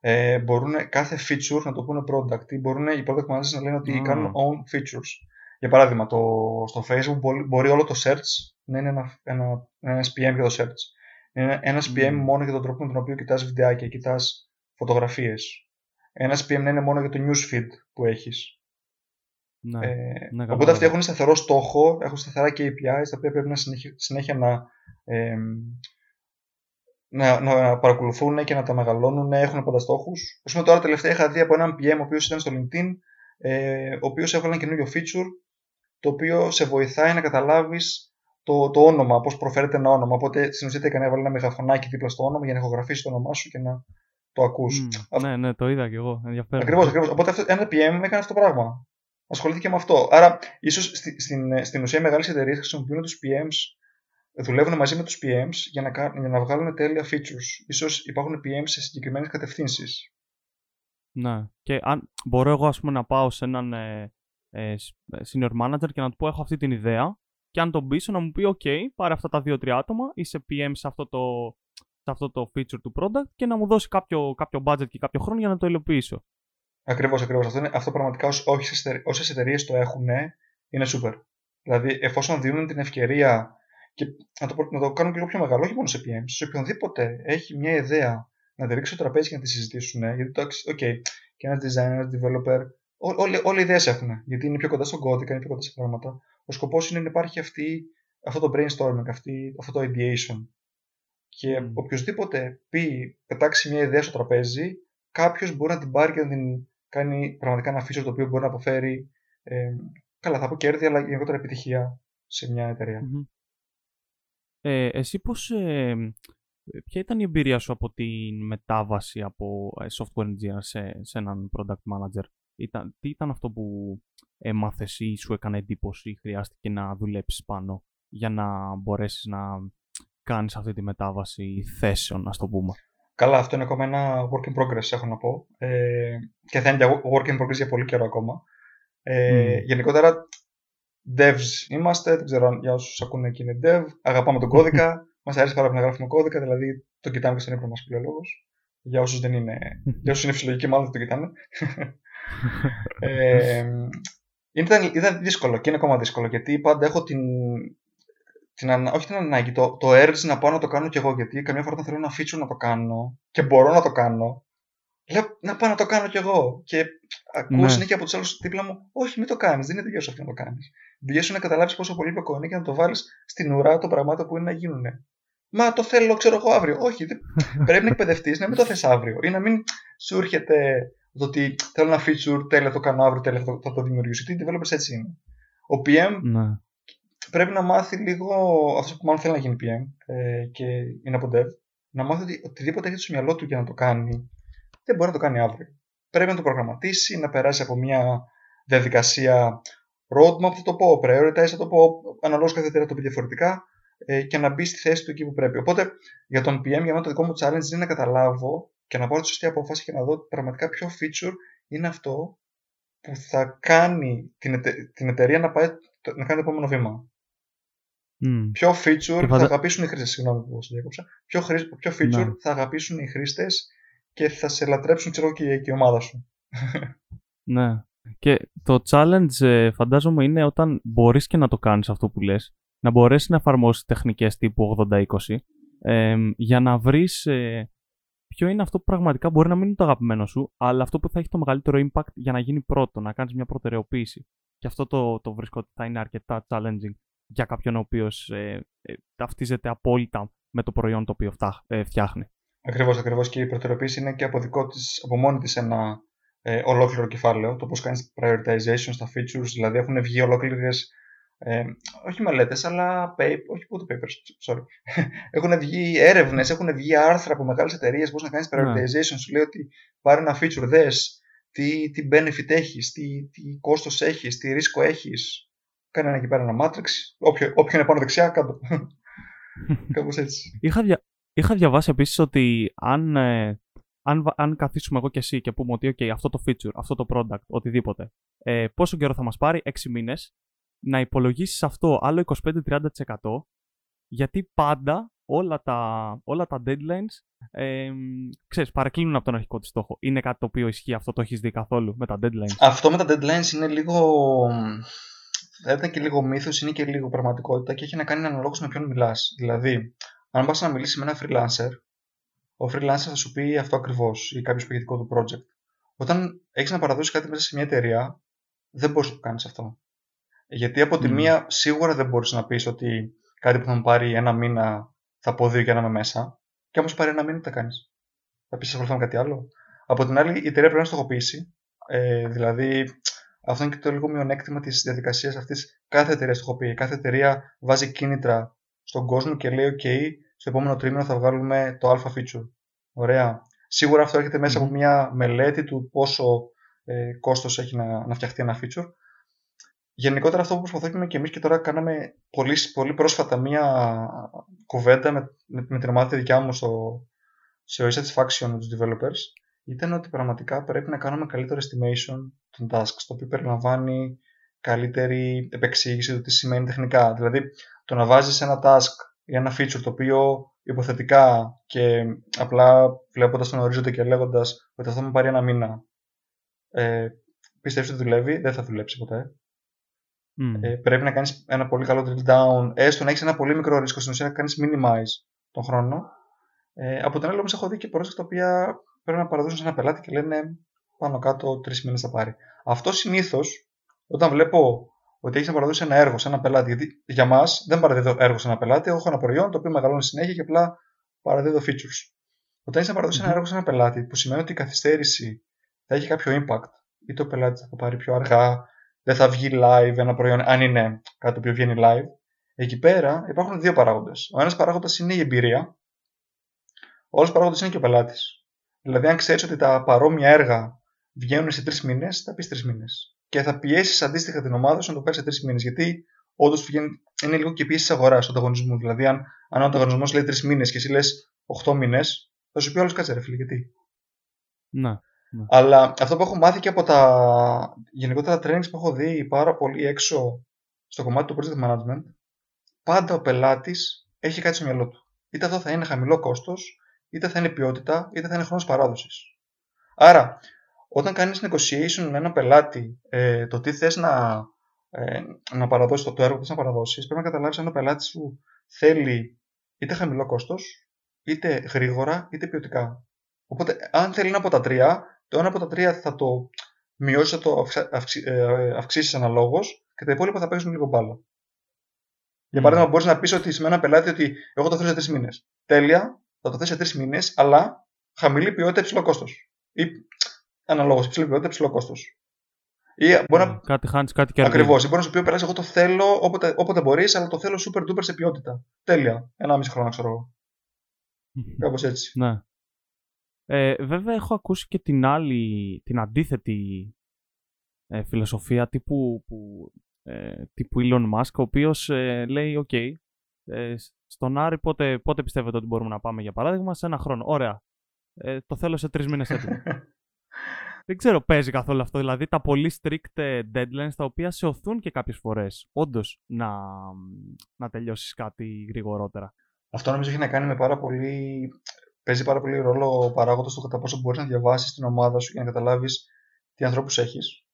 ε, μπορούν κάθε feature να το πούνε product ή μπορούν οι product managers να λένε ότι κάνουν own features. Για παράδειγμα, το, στο Facebook μπορεί, μπορεί όλο το search να είναι ένα, ένα, ένα SPM για το search. Είναι ένα SPM μόνο για τον τρόπο με τον οποίο κοιτάς βιντεάκια, κοιτάς φωτογραφίες. Ένα SPM να είναι μόνο για το newsfeed που έχεις. Ναι, ε, ναι, οπότε αυτοί έχουν σταθερό στόχο, έχουν σταθερά KPIs τα οποία πρέπει να συνέχεια, συνέχεια να, ε, να, να παρακολουθούν και να τα μεγαλώνουν, έχουν πάντα στόχους. Α πούμε, τώρα τελευταία είχα δει από έναν PM ο οποίος ήταν στο LinkedIn, ε, ο οποίος έβαλε ένα καινούριο feature, το οποίο σε βοηθάει να καταλάβεις το, το όνομα, πώς προφέρεται ένα όνομα. Οπότε στην ουσία έκανε έβαλε ένα μεγαφωνάκι δίπλα στο όνομα για να ηχογραφήσει το όνομά σου και να το ακούς. Mm, ναι, ναι, το είδα κι εγώ. Ενδιαφέρον. Ακριβώς, ακριβώς. Οπότε αυτό, ένα PM έκανε αυτό το πράγμα. Ασχολήθηκε με αυτό. Άρα, ίσως στη, στην, στην ουσία, οι μεγάλες εταιρείες χρησιμοποιούν τους PMs, δουλεύουν μαζί με τους PMs για να, για να βγάλουν τέλεια features. Ίσως υπάρχουν PMs σε συγκεκριμένες κατευθύνσεις. Ναι. Και αν μπορώ εγώ, ας πούμε, να πάω σε έναν ε, ε, senior manager και να του πω: Έχω αυτή την ιδέα, και αν τον πείσω να μου πει: OK, πάρε αυτά τα δύο-τρία άτομα, είσαι PM σε αυτό το, σε αυτό το feature του product και να μου δώσει κάποιο, κάποιο budget και κάποιο χρόνο για να το υλοποιήσω. Ακριβώς, ακριβώς. Αυτό, αυτό πραγματικά όσες εταιρείες το έχουν είναι super. Δηλαδή, εφόσον δίνουν την ευκαιρία και να το, να το κάνουν και λίγο πιο μεγάλο, όχι μόνο σε PM, σε οποιονδήποτε έχει μια ιδέα να τη ρίξει στο τραπέζι και να τη συζητήσουν. Γιατί το, OK, και ένας designer, ένας developer, όλοι, όλοι ιδέες έχουν. Γιατί είναι πιο κοντά στον κώδικα, είναι πιο κοντά σε πράγματα. Ο σκοπός είναι να υπάρχει αυτή, αυτό το brainstorming, αυτή, αυτό το ideation. Και mm. οποιοδήποτε πει, πετάξει μια ιδέα στο τραπέζι, κάποιος μπορεί να την πάρει και να την κάνει πραγματικά ένα feature το οποίο μπορεί να αποφέρει. Ε, καλά, θα πω κέρδη, αλλά γενικότερα επιτυχία σε μια εταιρεία. Mm-hmm. Ε, εσύ πώς, ε, ποια ήταν η εμπειρία σου από τη μετάβαση από ε, software engineer σε, σε έναν product manager; Ήταν, τι ήταν αυτό που έμαθες ή σου έκανε εντύπωση ή χρειάστηκε να δουλέψεις πάνω για να μπορέσεις να κάνεις αυτή τη μετάβαση θέσεων, ας το πούμε; Καλά, αυτό είναι ακόμα ένα work in progress, έχω να πω. Ε, και θα είναι για work in progress για πολύ καιρό ακόμα. Ε, mm. Γενικότερα, devs είμαστε, δεν ξέρω για όσους ακούνε και είναι dev. Αγαπάμε τον κώδικα. Μας αρέσει πάρα πολύ να γράφουμε κώδικα, δηλαδή το κοιτάμε και στον ύπνο μας λόγος. Για όσους δεν είναι. για όσους είναι φυσιολογικοί, μάλλον δεν το κοιτάνε. ε, ήταν, ήταν δύσκολο και είναι ακόμα δύσκολο γιατί πάντα έχω την, την όχι την ανάγκη, το, το urge να πάω να το κάνω κι εγώ. Γιατί καμιά φορά όταν θέλω ένα feature να το κάνω και μπορώ να το κάνω, λέω να πάω να το κάνω κι εγώ. Και ακούω ναι. συνέχεια από τους άλλους δίπλα μου, Όχι, μην το κάνεις, δεν είναι δουλειά σου αυτό να το κάνεις. Δουλειά σου να καταλάβεις πόσο πολύ είναι και να το βάλεις στην ουρά των πραγμάτων που είναι να γίνουν. Μα το θέλω, ξέρω εγώ αύριο. Όχι, πρέπει να εκπαιδευτείς να μην το θες αύριο ή να μην σου έρχεται το ότι θέλω ένα feature, τέλεια το κάνω αύριο, τέλεια θα το δημιουργήσω. Γιατί οι developers έτσι είναι. Ο PM ναι. πρέπει να μάθει λίγο, αυτός που μάλλον θέλει να γίνει PM ε, και είναι από dev, να μάθει ότι οτιδήποτε έχει στο μυαλό του για να το κάνει, δεν μπορεί να το κάνει αύριο. Πρέπει να το προγραμματίσει, να περάσει από μια διαδικασία roadmap, θα το πω, prioritize, θα το πω, αναλόγως κάθε εταιρεία το πει διαφορετικά, ε, και να μπει στη θέση του εκεί που πρέπει. Οπότε για τον PM, για μένα το δικό μου challenge είναι να καταλάβω και να πάρω τη σωστή απόφαση και να δω πραγματικά ποιο feature είναι αυτό που θα κάνει την, την εταιρεία να, πάει, να κάνει το επόμενο βήμα. Mm. Ποιο feature θα αγαπήσουν οι χρήστες. Συγγνώμη που σα διέκοψα. Ποιο, ποιο feature ναι. θα αγαπήσουν οι χρήστες και θα σε λατρέψουν ξέρω, και, και η ομάδα σου. ναι. Και το challenge ε, φαντάζομαι είναι όταν μπορείς και να το κάνεις αυτό που λες, να μπορέσεις να εφαρμόσεις τεχνικές τύπου 80-20 ε, για να βρεις ε, ποιο είναι αυτό που πραγματικά μπορεί να μην είναι το αγαπημένο σου, αλλά αυτό που θα έχει το μεγαλύτερο impact για να γίνει πρώτο, να κάνεις μια προτεραιοποίηση. Και αυτό το, το βρίσκω ότι θα είναι αρκετά challenging για κάποιον ο οποίος ε, ε, ταυτίζεται απόλυτα με το προϊόν το οποίο ε, φτιάχνει. Ακριβώς, ακριβώς. Και η προτεραιοποίηση είναι και από, δικό της, από μόνη της ένα ε, ολόκληρο κεφάλαιο. Το πώς κάνεις prioritization στα features, δηλαδή έχουν βγει ολόκληρες ε, όχι μελέτες, αλλά paper, όχι ούτε papers, sorry. έχουν βγει έρευνες, έχουν βγει άρθρα από μεγάλες εταιρείες πώς να κάνεις ναι. prioritization. Σου λέει ότι πάρει ένα feature, δες τι, τι benefit έχεις, τι, τι κόστος έχεις, τι ρίσκο έχεις. Κάνε ένα εκεί πέρα ένα matrix. Όποιο, όποιο είναι πάνω δεξιά, κάτω. Κάπως έτσι. Είχα, δια... Είχα διαβάσει επίσης ότι αν, ε, αν, αν καθίσουμε εγώ και εσύ και πούμε ότι okay, αυτό το feature, αυτό το product, οτιδήποτε, ε, πόσο καιρό θα μας πάρει, 6 μήνες, να υπολογίσεις αυτό άλλο 25-30% γιατί πάντα όλα τα, όλα τα deadlines ε, ξέρεις, παρεκκλίνουν από τον αρχικό της στόχο. Είναι κάτι το οποίο ισχύει, αυτό το έχεις δει καθόλου με τα deadlines; Αυτό με τα deadlines είναι λίγο... Θα ήταν και λίγο μύθος, είναι και λίγο πραγματικότητα και έχει να κάνει αναλόγως με ποιον μιλάς. Δηλαδή, αν πας να μιλήσεις με ένα freelancer, ο freelancer θα σου πει αυτό ακριβώς ή κάποιο πηγητικό του project. Όταν έχεις να παραδώσεις κάτι μέσα σε μια εταιρεία, δεν μπορείς να το κάνεις αυτό. Γιατί από τη μία σίγουρα δεν μπορείς να πεις ότι κάτι που θα μου πάρει ένα μήνα θα πω δύο για να είμαι μέσα. Και όμω πάρει ένα μήνα, τι θα κάνεις. Θα πεις ασχοληθώ με κάτι άλλο. Από την άλλη, η εταιρεία πρέπει να στοχοποιήσει. Ε, δηλαδή, αυτό είναι και το λίγο μειονέκτημα της διαδικασίας αυτής. Κάθε εταιρεία στοχοποιεί. Κάθε εταιρεία βάζει κίνητρα στον κόσμο και λέει: OK, στο επόμενο τρίμηνο θα βγάλουμε το αλφα feature. Ωραία. Σίγουρα αυτό έρχεται μέσα από μια μελέτη του πόσο ε, κόστος έχει να, να φτιαχτεί ένα feature. Γενικότερα αυτό που προσπαθούμε και εμείς και τώρα κάναμε πολύ, πολύ πρόσφατα μια κουβέντα με, με, με την ομάδα δικιά μου στο, σε satisfaction με τους developers ήταν ότι πραγματικά πρέπει να κάνουμε καλύτερο estimation των tasks, το οποίο περιλαμβάνει καλύτερη επεξήγηση του τι σημαίνει τεχνικά. Δηλαδή, το να βάζεις ένα task ή ένα feature το οποίο υποθετικά και απλά βλέποντας τον ορίζοντα και λέγοντας ότι αυτό θα μου πάρει ένα μήνα, ε, πιστεύει ότι δουλεύει, δεν θα δουλέψει ποτέ. Mm. Ε, πρέπει να κάνεις ένα πολύ καλό drill down, έστω να έχεις ένα πολύ μικρό ρίσκο στην ουσία να κάνεις minimize τον χρόνο. Ε, από την άλλη, όμως, έχω δει και project τα οποία πρέπει να παραδώσουν σε ένα πελάτη και λένε πάνω κάτω τρεις μήνες θα πάρει. Αυτό συνήθως, όταν βλέπω ότι έχεις να παραδώσεις ένα έργο σε ένα πελάτη, γιατί για μας δεν παραδίδω έργο σε ένα πελάτη, έχω ένα προϊόν το οποίο μεγαλώνει συνέχεια και απλά παραδίδω features. Όταν έχεις να παραδώσεις ένα έργο σε ένα πελάτη, που σημαίνει ότι η καθυστέρηση θα έχει κάποιο impact, είτε ο πελάτη θα το πάρει πιο αργά, δεν θα βγει live ένα προϊόν, αν είναι κάτι το οποίο βγαίνει live. Εκεί πέρα υπάρχουν δύο παράγοντες. Ο ένας παράγοντας είναι η εμπειρία, ο άλλος παράγοντας είναι και ο πελάτης. Δηλαδή, αν ξέρεις ότι τα παρόμοια έργα βγαίνουν σε τρεις μήνες, θα πεις τρεις μήνες. Και θα πιέσεις αντίστοιχα την ομάδα σου να το πάρει σε τρεις μήνες. Γιατί όντως είναι λίγο και πίεση της αγοράς του ανταγωνισμού. Δηλαδή, αν, αν ο ανταγωνισμός λέει τρεις μήνες και εσύ λες 8 μήνες, θα σου πει όλος κάτσε ρε φίλε, γιατί. Να. Ναι. Αλλά αυτό που έχω μάθει και από τα γενικότερα trainings που έχω δει πάρα πολύ έξω στο κομμάτι του project management, πάντα ο πελάτης έχει κάτι στο μυαλό του. Είτε αυτό θα είναι χαμηλό κόστος, είτε θα είναι ποιότητα, είτε θα είναι χρόνος παράδοσης. Άρα, όταν κάνεις negotiation με έναν πελάτη ε, το τι θες να, ε, να παραδώσεις, το, το έργο που θες να παραδώσεις, πρέπει να καταλάβεις αν ο πελάτης σου θέλει είτε χαμηλό κόστος, είτε γρήγορα, είτε ποιοτικά. Οπότε, αν θέλει ένα από τα τρία, το ένα από τα τρία θα το μειώσεις, θα το ε, αυξήσεις αναλόγως και τα υπόλοιπα θα παίξουν λίγο μπάλα. Για παράδειγμα, μπορείς να πεις ότι σε ένα πελάτη ότι εγώ το θέλω σε τρεις μήνες. Τέλεια, θα το θέσει σε τρεις μήνες, αλλά χαμηλή ποιότητα, υψηλό κόστος. Ή αναλόγως, υψηλή ποιότητα, υψηλό κόστος. Ή μπορεί να... Κάτι χάνεις, κάτι κερδίζεις. Ακριβώς. Ή μπορεί να σου πει: Περάσει, εγώ το θέλω όποτε, όποτε μπορείς, αλλά το θέλω super duper σε ποιότητα. Τέλεια. Ένα μισή χρόνο, ξέρω εγώ. Κάπως έτσι. Ναι. Ε, βέβαια, έχω ακούσει και την άλλη, την αντίθετη ε, φιλοσοφία τύπου, που, ε, τύπου Elon Musk, ο οποίος ε, λέει: OK, ε, στον Άρη πότε, πότε πιστεύετε ότι μπορούμε να πάμε για παράδειγμα, σε ένα χρόνο. Ωραία. Ε, το θέλω σε τρεις μήνες έτοιμο. Δεν ξέρω, παίζει καθόλου αυτό. Δηλαδή τα πολύ strict ε, deadlines τα οποία σε οθούν και κάποιες φορές όντως να, να τελειώσεις κάτι γρηγορότερα. Αυτό νομίζω έχει να κάνει με πάρα πολύ. Παίζει πάρα πολύ ρόλο ο παράγοντας του κατά πόσο μπορείς να διαβάσεις την ομάδα σου και να καταλάβεις τι ανθρώπους έχεις.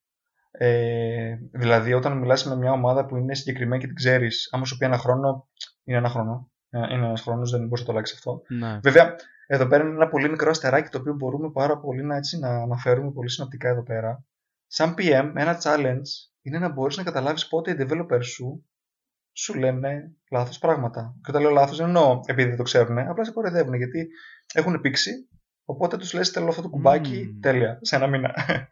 Ε, δηλαδή, όταν μιλάς με μια ομάδα που είναι συγκεκριμένη και την ξέρεις, άμα σου πει ένα χρόνο, είναι ένα χρόνο. Ε, είναι ένας χρόνος, δεν μπορεί να το αλλάξει αυτό. Ναι. Βέβαια, εδώ πέρα είναι ένα πολύ μικρό αστεράκι το οποίο μπορούμε πάρα πολύ να, έτσι, να αναφέρουμε πολύ συνοπτικά εδώ πέρα. Σαν PM, ένα challenge είναι να μπορείς να καταλάβεις πότε οι developers σου σου λένε λάθος πράγματα. Και όταν λέω λάθος, δεν εννοώ επειδή δεν το ξέρουν, απλά σε κοροϊδεύουν γιατί έχουν πήξει. Οπότε τους λες: Θέλω αυτό το κουμπάκι, mm. τέλεια, σε ένα μήνα.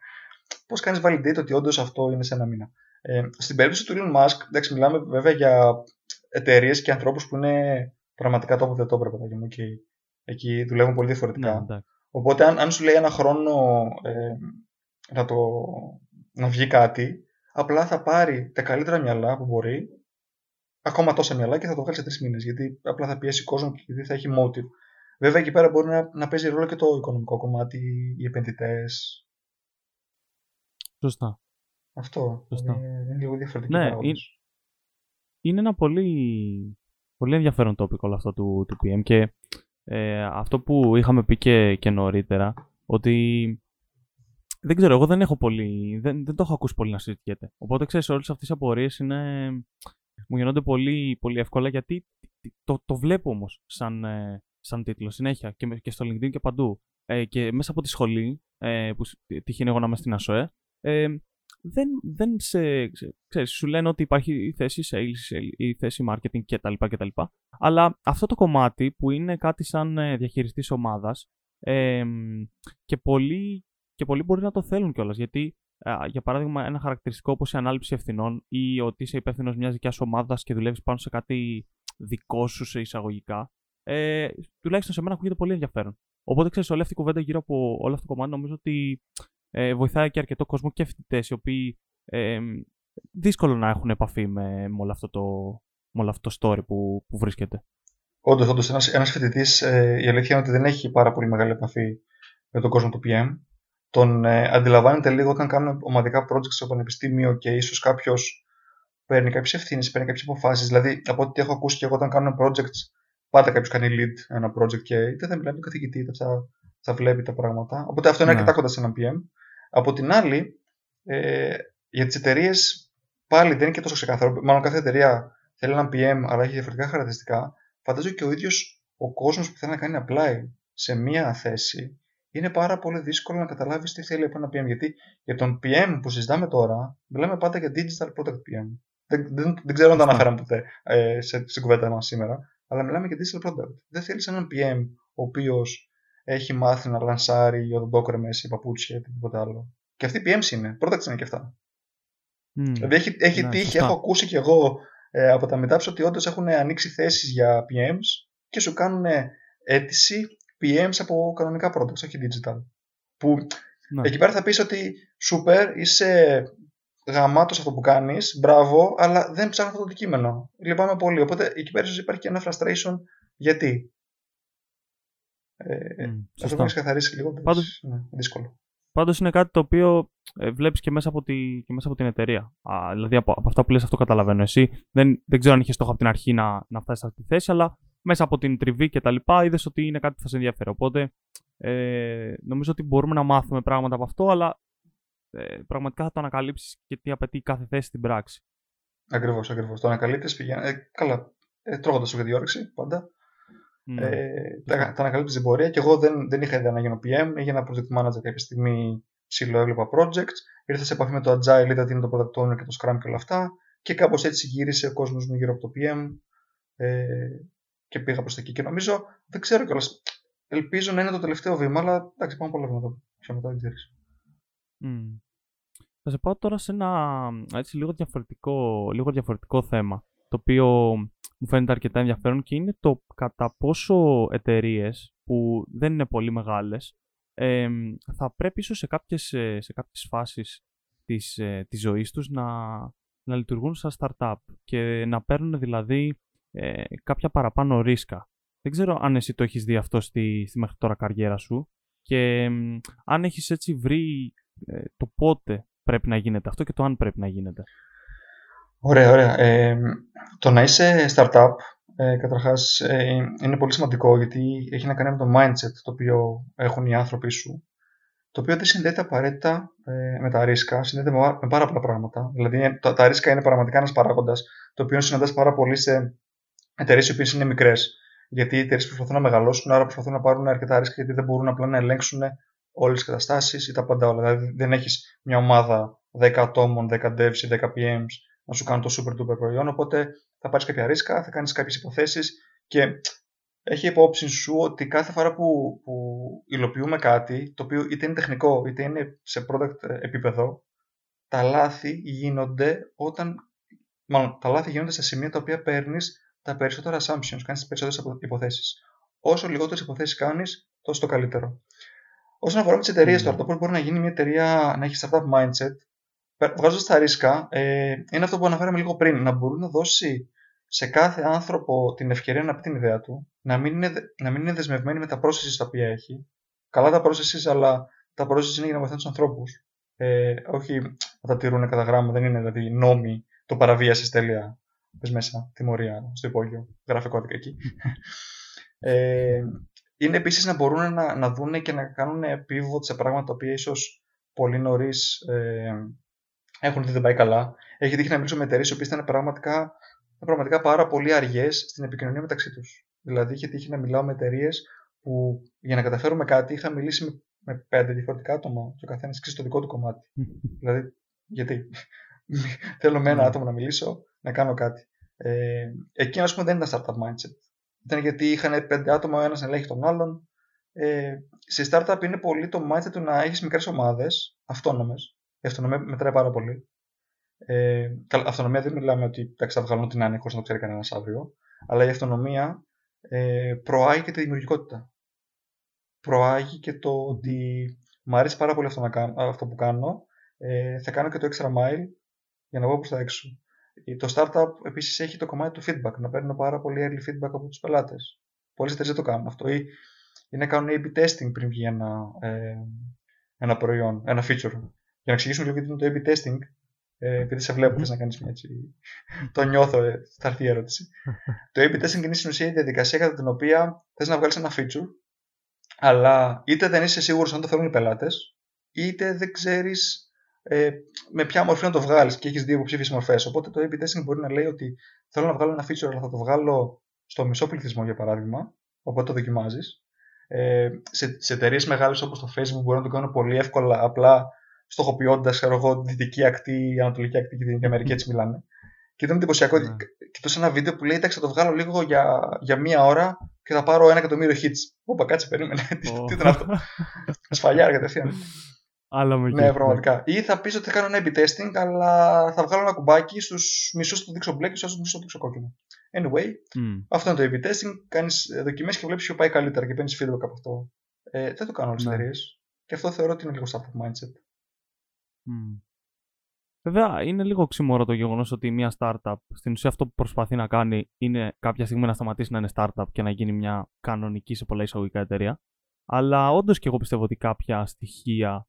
Πώς κάνεις validate ότι όντως αυτό είναι σε ένα μήνα. Ε, στην περίπτωση του Elon Musk, εντάξει, μιλάμε βέβαια για εταιρείες και ανθρώπους που είναι πραγματικά το δεν το έπρεπε μου και εκεί δουλεύουν πολύ διαφορετικά. Ναι, Οπότε, αν, αν σου λέει ένα χρόνο ε, να, το, να βγει κάτι, απλά θα πάρει τα καλύτερα μυαλά που μπορεί, ακόμα τόσα μυαλά και θα το βγάλει σε τρεις μήνες. Γιατί απλά θα πιέσει κόσμο και γιατί θα έχει motive. Βέβαια, εκεί πέρα μπορεί να, να παίζει ρόλο και το οικονομικό κομμάτι, οι επενδυτές. Σωστά. Αυτό. Σωστά. Είναι, είναι λίγο διαφορετικό. Ναι, είναι, είναι ένα πολύ, πολύ ενδιαφέρον topic όλο αυτό του, του PM και ε, αυτό που είχαμε πει και, και νωρίτερα, ότι δεν ξέρω, εγώ δεν έχω πολύ, δεν, δεν το έχω ακούσει πολύ να συζητιέται. Οπότε ξέρεις, όλες αυτές οι απορίες είναι, μου γίνονται πολύ, πολύ εύκολα γιατί το, το βλέπω όμως σαν, ε, σαν τίτλο συνέχεια και, και στο LinkedIn και παντού. Ε, και μέσα από τη σχολή, ε, που τυχαίνει εγώ να είμαι στην ΑΣΟΕ, ε, δεν, δεν σε, ξέρεις, σου λένε ότι υπάρχει η θέση sales, η θέση marketing κτλ. κτλ. Αλλά αυτό το κομμάτι που είναι κάτι σαν ε, διαχειριστής ομάδας ε, και, πολλοί, και πολλοί μπορεί να το θέλουν κιόλας γιατί για παράδειγμα ένα χαρακτηριστικό όπως η ανάληψη ευθυνών ή ότι είσαι υπεύθυνος μιας δικιάς ομάδας και δουλεύεις πάνω σε κάτι δικό σου σε εισαγωγικά ε, τουλάχιστον σε μένα ακούγεται πολύ ενδιαφέρον. Οπότε ξέρεις, όλη αυτή η κουβέντα γύρω από όλο αυτό το κομμάτι νομίζω ότι ε, βοηθάει και αρκετό κόσμο και φοιτητές οι οποίοι ε, δύσκολο να έχουν επαφή με, με, όλο, αυτό το, με όλο αυτό το story που, που βρίσκεται. Όντως, όντως, ένας ένας φοιτητής, ε, η αλήθεια είναι ότι δεν έχει πάρα πολύ μεγάλη επαφή με τον κόσμο του PM. Τον ε, αντιλαμβάνεται λίγο όταν κάνουν ομαδικά projects στο πανεπιστήμιο και ίσως κάποιος παίρνει κάποιες ευθύνες, παίρνει κάποιες αποφάσεις. Δηλαδή, από ό,τι έχω ακούσει και εγώ, όταν κάνουν projects, πάντα κάποιος κάνει lead ένα project και είτε θα μιλάει με τον καθηγητή, είτε θα, θα βλέπει τα πράγματα. Οπότε αυτό είναι ναι. αρκετά κοντά σε ένα PM. Από την άλλη, ε, για τις εταιρείες πάλι δεν είναι και τόσο ξεκάθαρο. Μάλλον κάθε εταιρεία θέλει ένα PM, αλλά έχει διαφορετικά χαρακτηριστικά. Φαντάζομαι και ο ίδιος ο κόσμος που θέλει να κάνει apply σε μία θέση είναι πάρα πολύ δύσκολο να καταλάβεις τι θέλει από ένα PM. Γιατί για τον PM που συζητάμε τώρα, μιλάμε πάντα για digital product PM. Δεν, δεν, δεν ξέρω αν το αναφέραμε ποτέ ε, σε, στην κουβέντα μας σήμερα, αλλά μιλάμε για digital product. Δεν θέλεις έναν PM ο οποίος έχει μάθει να λανσάρει οδοντόκρεμε ή παπούτσια ή οτιδήποτε άλλο. Και αυτή η PMs είναι. Products είναι και αυτά. Mm. Δηλαδή έχει, έχει ναι, τύχει, έχω ακούσει κι εγώ ε, από τα meetups ότι όντως έχουν ανοίξει θέσεις για PMs και σου κάνουν αίτηση PMs από κανονικά products, όχι digital. Που ναι. εκεί πέρα θα πεις ότι super, είσαι γαμάτος αυτό που κάνεις, μπράβο, αλλά δεν ψάχνω αυτό το αντικείμενο. Λυπάμαι πολύ. Οπότε εκεί πέρα ίσω υπάρχει και ένα frustration. Γιατί; Ε, mm, αυτό που έχεις καθαρίσει λίγο. Πάντως, ναι, δύσκολο. Πάντως είναι κάτι το οποίο ε, βλέπεις και, μέσα από τη, και μέσα από την εταιρεία. Α, δηλαδή από, από αυτά που λες αυτό καταλαβαίνω. Εσύ δεν, δεν ξέρω αν είχες στόχο από την αρχή να, να φτάσεις σε αυτή τη θέση, αλλά μέσα από την τριβή και τα λοιπά είδες ότι είναι κάτι που θα σε ενδιαφέρει. Οπότε ε, νομίζω ότι μπορούμε να μάθουμε πράγματα από αυτό, αλλά ε, πραγματικά θα το ανακαλύψεις και τι απαιτεί κάθε θέση στην πράξη. Ακριβώς, ακριβώς. Το ανακαλύπτεις πηγαίνει. Ε, καλά. Ε, Τρώγοντας σου για διόρεξη πάντα. Ναι. Ε, τα, τα ανακαλύπτεις την πορεία και εγώ δεν, δεν είχα ιδέα να γίνω PM. Έγινα project manager κάποια στιγμή, ψηλό έβλεπα projects. Ήρθα σε επαφή με το Agile, είδα τι είναι το product owner και το Scrum και όλα αυτά. Και κάπως έτσι γύρισε ο κόσμος μου γύρω από το PM. Ε, και πήγα προς τα εκεί. Και νομίζω, δεν ξέρω κιόλας. Ελπίζω να είναι το τελευταίο βήμα, αλλά εντάξει, πάμε πολλά βήματα πιο μετά, δεν ξέρεις. Mm. Θα σε πάω τώρα σε ένα έτσι, λίγο, διαφορετικό, λίγο διαφορετικό θέμα, το οποίο μου φαίνεται αρκετά ενδιαφέρον και είναι το κατά πόσο εταιρείες που δεν είναι πολύ μεγάλες ε, θα πρέπει ίσως σε κάποιες, ε, σε κάποιες φάσεις της, ε, της ζωής τους να, να λειτουργούν σαν startup και να παίρνουν δηλαδή ε, κάποια παραπάνω ρίσκα. Δεν ξέρω αν εσύ το έχεις δει αυτό στη, στη μέχρι τώρα καριέρα σου και αν έχεις έτσι βρει ε, το πότε πρέπει να γίνεται αυτό και το αν πρέπει να γίνεται. Ωραία, ωραία. Ε, το να είσαι startup, ε, καταρχάς, ε, είναι πολύ σημαντικό γιατί έχει να κάνει με το mindset το οποίο έχουν οι άνθρωποι σου, το οποίο δεν συνδέεται απαραίτητα ε, με τα ρίσκα, συνδέεται με, με πάρα πολλά πράγματα. Δηλαδή, τα, τα ρίσκα είναι πραγματικά ένας παράγοντας, το οποίο συναντάς πάρα πολύ σε εταιρείες οι οποίες είναι μικρές. Γιατί οι εταιρείες προσπαθούν να μεγαλώσουν, άρα προσπαθούν να πάρουν αρκετά ρίσκα γιατί δεν μπορούν απλά να ελέγξουν όλες τις καταστάσεις ή τα πάντα όλα. Δηλαδή, δεν έχεις μια ομάδα 10 ατόμων, 10 devs ή 10 PMs να σου κάνουν το super duper προϊόν. Οπότε θα πάρεις κάποια ρίσκα, θα κάνεις κάποιες υποθέσεις και έχει υπόψη σου ότι κάθε φορά που, που υλοποιούμε κάτι, το οποίο είτε είναι τεχνικό είτε είναι σε product επίπεδο, τα λάθη γίνονται όταν. Μάλλον, τα λάθη γίνονται σε σημεία τα οποία παίρνεις τα περισσότερα assumptions, κάνεις τις περισσότερες υποθέσεις. Όσο λιγότερες υποθέσεις κάνεις, τόσο το καλύτερο. Όσον αφορά τις εταιρείες mm. τώρα, το πώς μπορεί να γίνει μια εταιρεία να έχει startup mindset, βγάζοντας τα ρίσκα, ε, είναι αυτό που αναφέραμε λίγο πριν. Να μπορεί να δώσει σε κάθε άνθρωπο την ευκαιρία να πει την ιδέα του, να μην είναι, να μην είναι δεσμευμένη με τα processes τα οποία έχει. Καλά τα processes, αλλά τα processes είναι για να βοηθάνε τους ανθρώπους. Ε, όχι να τα τηρούν κατά γράμμα, δεν είναι δηλαδή νόμοι το παραβίαση τέλεια. Πες μέσα, τιμωρία στο υπόγειο, γράφει κώδικα εκεί. ε, είναι επίσης να μπορούν να, να δούνε και να κάνουν pivot σε πράγματα τα οποία ίσως πολύ νωρίς ε, έχουν δει δεν πάει καλά. Έχει τύχει να μιλήσω με εταιρείες που ήταν πραγματικά, πραγματικά πάρα πολύ αργές στην επικοινωνία μεταξύ τους. Δηλαδή, είχε τύχει να μιλάω με εταιρείες που για να καταφέρουμε κάτι είχα μιλήσει με, με πέντε διαφορετικά άτομα και ο καθένας ξέρει το δικό του κομμάτι. δηλαδή, γιατί. Θέλω με ένα ναι. άτομο να μιλήσω, να κάνω κάτι. Ε, εκεί, ας πούμε, δεν ήταν startup mindset. Ήταν γιατί είχαν πέντε άτομα, ο ένας να ελέγχει τον άλλον. Ε, σε startup είναι πολύ το mindset του να έχεις μικρές ομάδες, αυτόνομες. Η αυτονομία μετράει πάρα πολύ. Ε, αυτονομία δεν μιλάμε ότι εντάξει, θα βγάλουν την άνοια χωρί να το ξέρει κανένας αύριο. Αλλά η αυτονομία ε, προάγει και τη δημιουργικότητα. προάγει και το ότι μου αρέσει πάρα πολύ αυτό, να κάνω, αυτό που κάνω. Ε, θα κάνω και το extra mile για να βγω προς τα έξω. Ε, το startup επίσης έχει το κομμάτι του feedback, να παίρνω πάρα πολύ early feedback από τους πελάτες. Πολλές εταιρείες δεν το κάνουν αυτό. Ή, ή να κάνουν A-B testing πριν βγει ένα, ε, ένα προϊόν, ένα feature. Για να εξηγήσουμε λίγο τι είναι το A-B testing, ε, επειδή σε βλέπω, θες να κάνεις μια έτσι. το νιώθω, ε, θα έρθει η ερώτηση. το A-B testing είναι στην ουσία η διαδικασία κατά την οποία θες να βγάλεις ένα feature, αλλά είτε δεν είσαι σίγουρος αν το θέλουν οι πελάτες, είτε δεν ξέρεις ε, με ποια μορφή να το βγάλεις και έχεις δύο υποψήφιες μορφές. Οπότε το A-B testing μπορεί να λέει ότι θέλω να βγάλω ένα feature, αλλά θα το βγάλω στο μισό πληθυσμό για παράδειγμα. Οπότε το δοκιμάζεις. Ε, σε, σε εταιρείες μεγάλες όπως το Facebook μπορεί να το κάνω πολύ εύκολα, απλά στοχοποιώντας, ξέρω εγώ, δυτική ακτή, ανατολική ακτή και την Αμερική, έτσι μιλάνε. Και ήταν εντυπωσιακό. Yeah. Ναι. Κοιτούσα ένα βίντεο που λέει: Εντάξει, θα το βγάλω λίγο για, για μία ώρα και θα πάρω ένα εκατομμύριο hits. Όπα, κάτσε, περίμενε. Oh. Τι ήταν αυτό; Σφαλιάρ κατευθείαν. Άλλο με ναι, πραγματικά. Ή θα πεις ότι θα κάνω ένα A-B testing, αλλά θα βγάλω ένα κουμπάκι στους μισούς του δείξω μπλε και στους μισούς του δείξω κόκκινο. Anyway, mm. αυτό είναι το A-B testing. Κάνεις δοκιμές και βλέπεις ποιο πάει καλύτερα και παίρνεις feedback από αυτό. Ε, δεν το κάνουν όλες τις ναι. εταιρείε. Και αυτό θεωρώ ότι είναι λίγο startup mindset. Mm. Βέβαια, είναι λίγο οξύμορο το γεγονός ότι μια startup στην ουσία αυτό που προσπαθεί να κάνει είναι κάποια στιγμή να σταματήσει να είναι startup και να γίνει μια κανονική σε πολλά εισαγωγικά εταιρεία. Αλλά όντως και εγώ πιστεύω ότι κάποια στοιχεία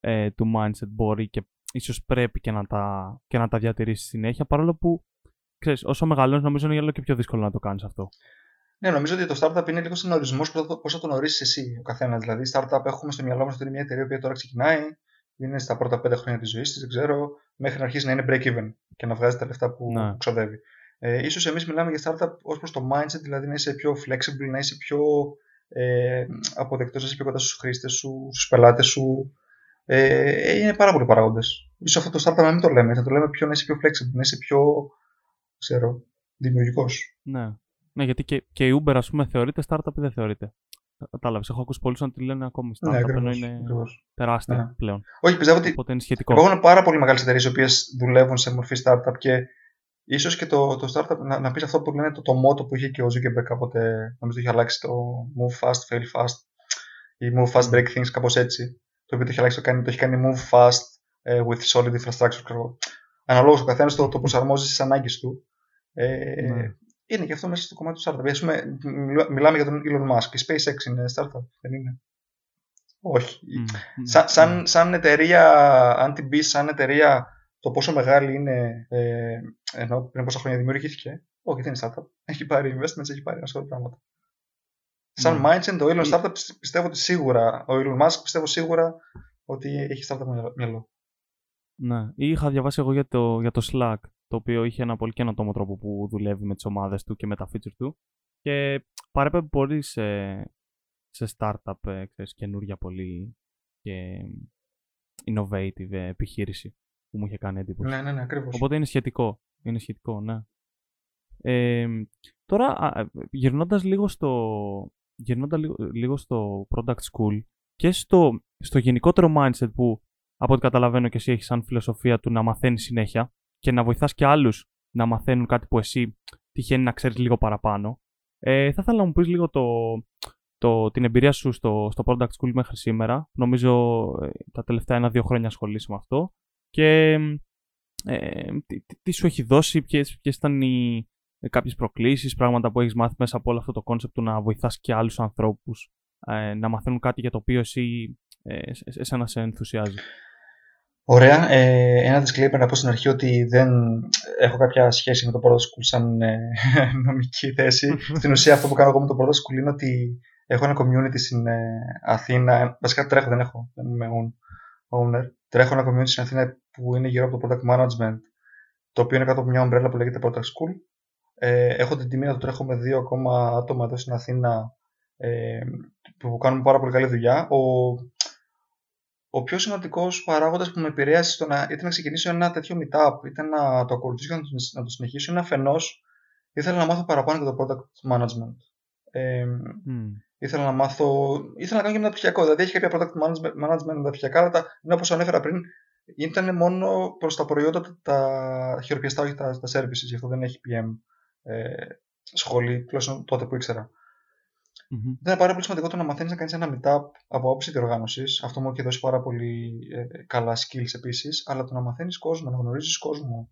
ε, του mindset μπορεί και ίσως πρέπει και να τα, και να τα διατηρήσεις συνέχεια, παρόλο που ξέρεις, όσο μεγαλώνεις, νομίζω είναι όλο και πιο δύσκολο να το κάνεις αυτό. Ναι, νομίζω ότι το startup είναι λίγο στον ορισμός πώς θα τον ορίσεις εσύ ο καθένας. Δηλαδή, startup έχουμε στο μυαλό μας ότι είναι μια εταιρεία που τώρα ξεκινάει, είναι στα πρώτα πέντε χρόνια της ζωής της, δεν ξέρω, μέχρι να αρχίσει να είναι break even και να βγάζει τα λεφτά που ναι. ξοδεύει. Ε, ίσως εμείς μιλάμε για startup ως προς το mindset, δηλαδή να είσαι πιο flexible, να είσαι πιο ε, αποδεκτός, να είσαι πιο κοντά στους χρήστες σου, στους πελάτες σου, ε, είναι πάρα πολλοί παράγοντες. σω αυτό το startup να μην το λέμε, θα το λέμε πιο να είσαι πιο flexible, να είσαι πιο ξέρω, δημιουργικός. Ναι. ναι, γιατί και, και η Uber, ας πούμε, θεωρείται startup ή δεν θεωρείται; Κατάλαβες. Έχω ακούσει πολλούς να τη λένε ακόμη startup, ναι, ακριβώς, ενώ είναι ακριβώς. τεράστια ναι. πλέον. Όχι, πιστεύω ότι Οπότε είναι σχετικό. υπάρχουν πάρα πολύ μεγάλες εταιρείες οι οποίες δουλεύουν σε μορφή startup και ίσως και το, το startup να, να πεις αυτό που λένε το, το motto που είχε και ο Zuckerberg κάποτε, νομίζω είχε αλλάξει το move fast, fail fast ή move fast, break things, κάπως έτσι το οποίο το έχει αλλάξει το, κάνει, το έχει κάνει move fast uh, with solid infrastructure. Αναλόγως ο καθένας το, το προσαρμόζει στις ανάγκες του. Ε, ναι. Είναι και αυτό μέσα στο κομμάτι του startup. πούμε, μιλάμε για τον Elon Musk. Η SpaceX είναι startup, δεν είναι; Όχι. Mm. Σαν, σαν, σαν εταιρεία, αν την πεις σαν εταιρεία το πόσο μεγάλη είναι, ε, ενώ πριν πόσα χρόνια δημιουργήθηκε, όχι, δεν είναι startup. Έχει πάρει investments, έχει πάρει ένα σωρό πράγματα. Σαν mm. mindset, ο Elon Startup πιστεύω ότι σίγουρα, ο Elon Musk πιστεύω σίγουρα ότι έχει startup μυαλό. Ναι, ή είχα διαβάσει εγώ για το, για το Slack, το οποίο είχε ένα πολύ καινοτόμο τρόπο που δουλεύει με τις ομάδες του και με τα features του. Και παρέπεμπε πολύ σε, σε startup, ε, ξέρεις, καινούργια πολύ και innovative επιχείρηση που μου είχε κάνει εντύπωση. Ναι, ναι, ναι, ακριβώς. Οπότε είναι σχετικό. Είναι σχετικό, ναι. Ε, τώρα, γυρνώντας λίγο στο, γυρνώντας λίγο, λίγο στο product school και στο, στο γενικότερο mindset που από ό,τι καταλαβαίνω και εσύ έχεις σαν φιλοσοφία του να μαθαίνεις συνέχεια και να βοηθάς και άλλους να μαθαίνουν κάτι που εσύ τυχαίνει να ξέρεις λίγο παραπάνω. Ε, θα ήθελα να μου πεις λίγο το, το, την εμπειρία σου στο, στο product school μέχρι σήμερα. Νομίζω ε, τα τελευταία ένα-δύο χρόνια ασχολείσαι με αυτό. Και ε, τι, τι, σου έχει δώσει, ποιες, ποιες ήταν οι, ε, κάποιες προκλήσεις, πράγματα που έχεις μάθει μέσα από όλο αυτό το concept του να βοηθάς και άλλους ανθρώπους ε, να μαθαίνουν κάτι για το οποίο εσύ ε, εσένα σε ενθουσιάζει. Ωραία. Ε, ένα disclaimer να πω στην αρχή ότι δεν έχω κάποια σχέση με το Product School σαν ε, νομική θέση. στην ουσία αυτό που κάνω εγώ με το Product School είναι ότι έχω ένα community στην ε, Αθήνα. Βασικά τρέχω, δεν έχω, δεν είμαι owner. Τρέχω ένα community στην Αθήνα που είναι γύρω από το product management, το οποίο είναι κάτω από μια ομπρέλα που λέγεται product school. Ε, έχω την τιμή να το τρέχω με δύο ακόμα άτομα εδώ στην Αθήνα ε, που κάνουν πάρα πολύ καλή δουλειά. Ο, ο πιο σημαντικός παράγοντας που με επηρέασε στο να, ήταν να ξεκινήσω ένα τέτοιο meetup, ήταν να το ακολουθήσω και να το, συνεχίσω, είναι αφενός ήθελα να μάθω παραπάνω για το product management. Ε, mm. Ήθελα να μάθω, ήθελα να κάνω και μεταπτυχιακό. Δηλαδή, έχει κάποια product management μεταπτυχιακά, αλλά είναι όπως ανέφερα πριν, ήταν μόνο προς τα προϊόντα τα χειροπιαστά, όχι τα, τα services, γι' αυτό δεν έχει PM ε, σχολή, τουλάχιστον τότε που ήξερα. Mm-hmm. Δεν είναι πάρα πολύ σημαντικό το να μαθαίνεις να κάνεις ένα meetup από άποψη διοργάνωσης. Αυτό μου έχει δώσει πάρα πολύ ε, καλά skills επίσης. Αλλά το να μαθαίνεις κόσμο, να γνωρίζεις κόσμο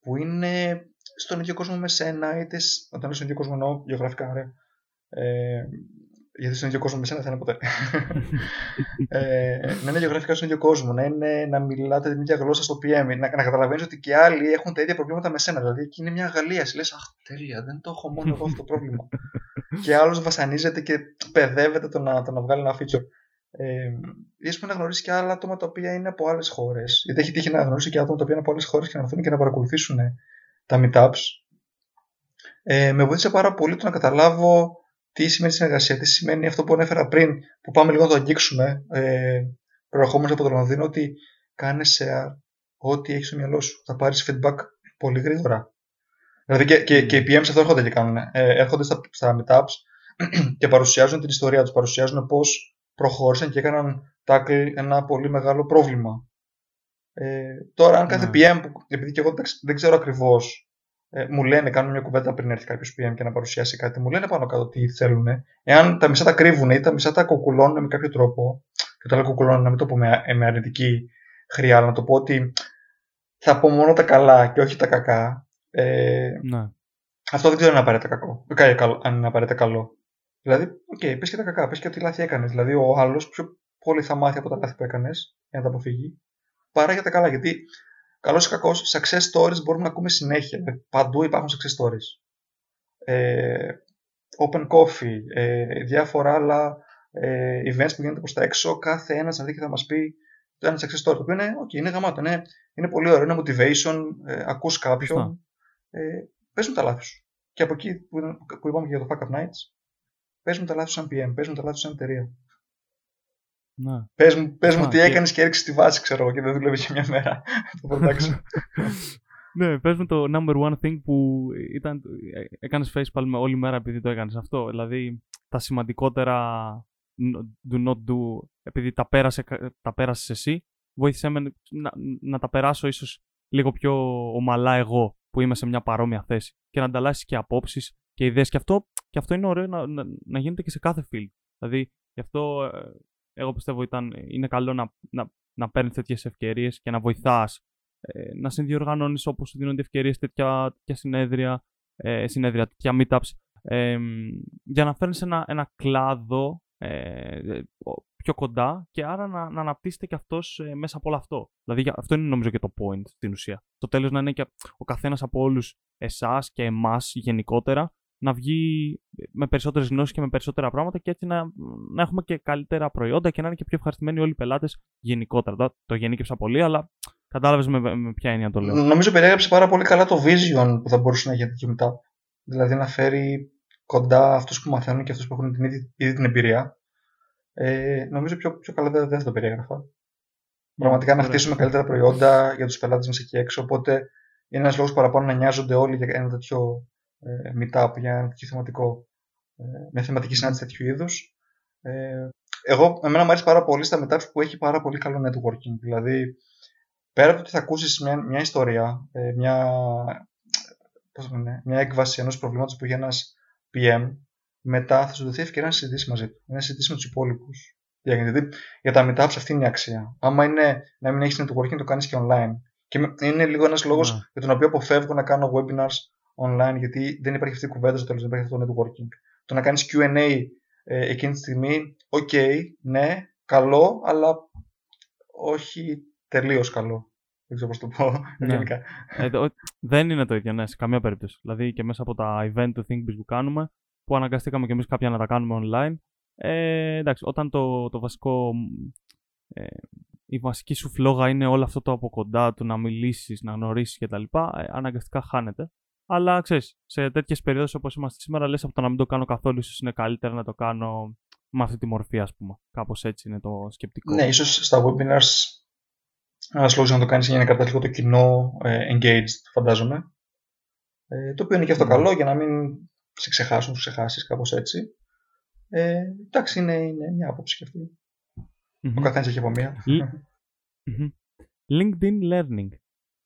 που είναι στον ίδιο κόσμο με σένα, είτε όταν είναι στον ίδιο κόσμο εννοώ γεωγραφικά, ωραία. Ε, γιατί στον ίδιο κόσμο με σένα θα είναι ποτέ. ε, να είναι γεωγραφικά στον ίδιο κόσμο, να, είναι, να μιλάτε την ίδια γλώσσα στο PM, να, να καταλαβαίνεις ότι και άλλοι έχουν τα ίδια προβλήματα με σένα. Δηλαδή, εκεί είναι μια Γαλλία. Λες, Αχ, τέλεια, δεν το έχω μόνο εγώ αυτό το πρόβλημα. και άλλος βασανίζεται και παιδεύεται το να, το να βγάλει ένα feature. Ε, ίσω να γνωρίσει και άλλα άτομα τα οποία είναι από άλλες χώρες. Γιατί έχει τύχει να γνωρίσει και άτομα τα οποία είναι από άλλες χώρες και να έρθουν και να παρακολουθήσουν τα meetups. Ε, με βοήθησε πάρα πολύ το να καταλάβω τι σημαίνει συνεργασία, τι σημαίνει αυτό που ανέφερα πριν, που πάμε λίγο να το αγγίξουμε, ε, προερχόμενος από το Λονδίνο, ότι κάνεις share ό,τι έχεις στο μυαλό σου. Θα πάρεις feedback πολύ γρήγορα. Δηλαδή και, και, και οι PMs αυτό έρχονται και κάνουν. Ε, έρχονται στα, στα meetups και παρουσιάζουν την ιστορία τους, παρουσιάζουν πώς προχώρησαν και έκαναν tackle ένα πολύ μεγάλο πρόβλημα. Ε, τώρα, αν κάθε ναι. PM, επειδή και εγώ δεν ξέρω ακριβώς ε, μου λένε, κάνουν μια κουβέντα πριν έρθει κάποιος PM και να παρουσιάσει κάτι, μου λένε πάνω κάτω τι θέλουν. Εάν τα μισά τα κρύβουν ή τα μισά τα κουκουλώνουν με κάποιο τρόπο, και το λέω κουκουλώνουν να μην το πω με, ε, με αρνητική χροιά, αλλά να το πω ότι θα πω μόνο τα καλά και όχι τα κακά. Ε, ναι. Αυτό δεν ξέρω αν είναι απαραίτητα κακό. Αν είναι απαραίτητα καλό. Δηλαδή, OK, okay, πες και τα κακά, πες και ότι λάθη έκανες. Δηλαδή, ο άλλος πιο πολύ θα μάθει από τα λάθη που έκανες για να τα αποφύγει, παρά για τα καλά. Γιατί Καλός ή κακός, success stories μπορούμε να ακούμε συνέχεια. Παντού υπάρχουν success stories. Ε, open coffee, ε, διάφορα άλλα ε, events που γίνονται προς τα έξω. Κάθε ένας να δει και θα μας πει το ένα success story. Το οποίο είναι, okay, είναι γαμάτο, είναι, είναι πολύ ωραίο, είναι motivation, ε, ακούς κάποιον. Ε, παίζουν τα λάθη σου. Και από εκεί που, που είπαμε για το Fuck Up Nights, παίζουν τα λάθη σου σαν PM, παίζουν τα λάθη σου σαν εταιρεία. Ναι. Πες μου, πες μου τι έκανες και έριξες τη βάση, ξέρω εγώ, και δεν δουλεύει για μια μέρα το ναι, πες μου το number one thing που ήταν, έκανες facepalm με όλη μέρα επειδή το έκανες αυτό. Δηλαδή, τα σημαντικότερα do not do, επειδή τα, πέρασε, τα πέρασες εσύ, βοήθησέ με να, να τα περάσω ίσως λίγο πιο ομαλά εγώ, που είμαι σε μια παρόμοια θέση. Και να ανταλλάσσεις και απόψεις και ιδέες. Και αυτό, και αυτό είναι ωραίο να, να, να γίνεται και σε κάθε field. Δηλαδή, γι' αυτό ε, εγώ πιστεύω ήταν, είναι καλό να, να, να παίρνεις τέτοιες ευκαιρίες και να βοηθάς ε, να συνδιοργανώνεις όπως δίνονται ευκαιρίες τέτοια, τέτοια συνέδρια, ε, συνέδρια, τέτοια meetups, ε, για να φέρνεις ένα, ένα κλάδο ε, πιο κοντά και άρα να, να αναπτύσσεται και αυτός ε, μέσα από όλο αυτό. Δηλαδή, αυτό είναι νομίζω και το point στην ουσία. Το τέλος να είναι και ο καθένας από όλους εσάς και εμάς γενικότερα να βγει με περισσότερες γνώσεις και με περισσότερα πράγματα και έτσι να, να έχουμε και καλύτερα προϊόντα και να είναι και πιο ευχαριστημένοι όλοι οι πελάτες γενικότερα. Το γενίκευσα πολύ, αλλά κατάλαβες με, με ποια έννοια το λέω. Νομίζω περιέγραψε πάρα πολύ καλά το vision που θα μπορούσε να έχει τέτοιο μετά. Δηλαδή να φέρει κοντά αυτούς που μαθαίνουν και αυτούς που έχουν την ήδη, ήδη την εμπειρία. Ε, νομίζω πιο, πιο καλά δεν, θα το περιέγραφα. Πραγματικά να χτίσουμε καλύτερα προϊόντα για τους πελάτες μας εκεί έξω. Οπότε είναι ένας λόγος παραπάνω να νοιάζονται όλοι για ένα τέτοιο ε, meetup για ένα τέτοιο θεματικό, ε, μια θεματική συνάντηση τέτοιου είδους. Ε, εγώ, εμένα μου αρέσει πάρα πολύ στα meetups που έχει πάρα πολύ καλό networking. Δηλαδή, πέρα από το ότι θα ακούσεις μια, μια ιστορία, ε, μια, πώς λένε, μια έκβαση ενός προβλήματος που έχει ένας PM, μετά θα σου δοθεί ευκαιρία να συζητήσεις μαζί του, να συζητήσεις με τους υπόλοιπους. Γιατί για τα meetups αυτή είναι η αξία. Άμα είναι να μην έχεις networking, το κάνεις και online. Και είναι λίγο ένας λόγος yeah. για τον οποίο αποφεύγω να κάνω webinars online, γιατί δεν υπάρχει αυτή η κουβέντα στο τέλος, δεν υπάρχει αυτό το networking. Το να κάνεις Q&A ε, εκείνη τη στιγμή, okay, ναι, καλό, αλλά όχι τελείως καλό. Δεν ξέρω πώς το πω ναι. Ε, δεν είναι το ίδιο, ναι, σε καμία περίπτωση. Δηλαδή και μέσα από τα event του ThinkBiz που κάνουμε, που αναγκαστήκαμε και εμείς κάποια να τα κάνουμε online. Ε, εντάξει, όταν το, το βασικό. Ε, η βασική σου φλόγα είναι όλο αυτό το από κοντά, του να μιλήσεις, να γνωρίσεις κτλ. Ε, αναγκαστικά χάνεται. Αλλά ξέρεις, σε τέτοιες περιόδους όπως είμαστε σήμερα, λες από το να μην το κάνω καθόλου, ίσως είναι καλύτερα να το κάνω με αυτή τη μορφή, ας πούμε. Κάπως έτσι είναι το σκεπτικό. Ναι, ίσως στα webinars ένας λόγος να το κάνεις για να κρατάς λίγο το κοινό ε, engaged, φαντάζομαι. Ε, το οποίο είναι και αυτό mm. καλό για να μην σε ξεχάσουν, του ξεχάσεις, κάπως έτσι. Ε, εντάξει, είναι, είναι μια άποψη και αυτή. Mm-hmm. Ο καθένας έχει από μία. Mm-hmm. LinkedIn Learning.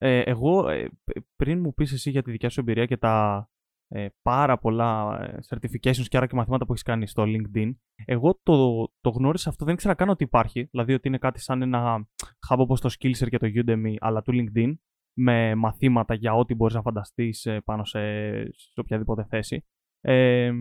Ε, εγώ, ε, πριν μου πεις εσύ για τη δικιά σου εμπειρία και τα, ε, πάρα πολλά ε, certifications και άρα και μαθήματα που έχεις κάνει στο LinkedIn. Εγώ το, το γνώρισα αυτό, δεν ήξερα καν ότι υπάρχει. Δηλαδή ότι είναι κάτι σαν ένα hub όπως το Skillshare και το Udemy, αλλά του LinkedIn, με μαθήματα για ό,τι μπορείς να φανταστείς ε, πάνω σε, σε οποιαδήποτε θέση. Ε,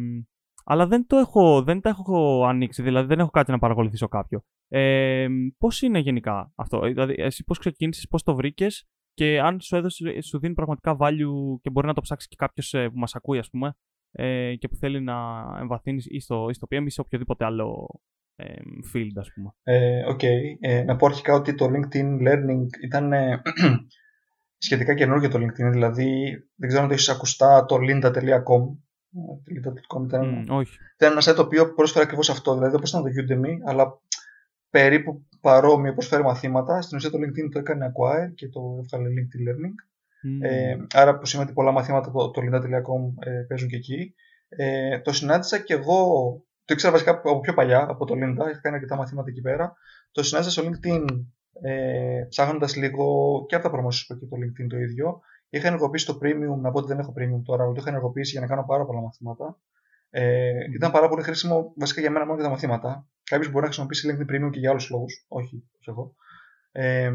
αλλά δεν το έχω, δεν τα έχω ανοίξει, δηλαδή δεν έχω κάτι να παρακολουθήσω κάποιο. Ε, πώς είναι γενικά αυτό, δηλαδή εσύ πώς ξεκίνησες, πώς το βρήκες και αν σου, έδωσε, σου δίνει πραγματικά value και μπορεί να το ψάξει και κάποιος ε, που μας ακούει, ας πούμε, ε, και που θέλει να εμβαθύνεις ή στο, ή στο PM ή σε οποιοδήποτε άλλο ε, field, ας πούμε. Ε, okay. ε, να πω αρχικά ότι το LinkedIn Learning ήταν ε, σχετικά καινούργιο το LinkedIn, δηλαδή δεν ξέρω αν το έχεις ακουστά το linda.com. Linda.com ήταν, mm, όχι. ήταν ένα site το οποίο πρόσφερε ακριβώς αυτό, δηλαδή όπως ήταν το Udemy, αλλά περίπου παρόμοιο προσφέρει μαθήματα. Στην ουσία το LinkedIn το έκανε acquire και το έβγαλε LinkedIn Learning. Mm. Ε, άρα που σημαίνει ότι πολλά μαθήματα το, το linda.com ε, παίζουν και εκεί. Ε, το συνάντησα και εγώ, το ήξερα βασικά από πιο παλιά, από το Linda, είχα κάνει αρκετά μαθήματα εκεί πέρα. Το συνάντησα στο LinkedIn ε, ψάχνοντας λίγο και από τα promotions που έχει το LinkedIn το ίδιο. Είχα ενεργοποιήσει το premium, να πω ότι δεν έχω premium τώρα, αλλά το είχα ενεργοποιήσει για να κάνω πάρα πολλά μαθήματα. Ε, mm. Ήταν πάρα πολύ χρήσιμο βασικά για μένα μόνο για τα μαθήματα. Κάποιος μπορεί να χρησιμοποιήσει LinkedIn Premium και για άλλους λόγους, όχι εγώ. Ε,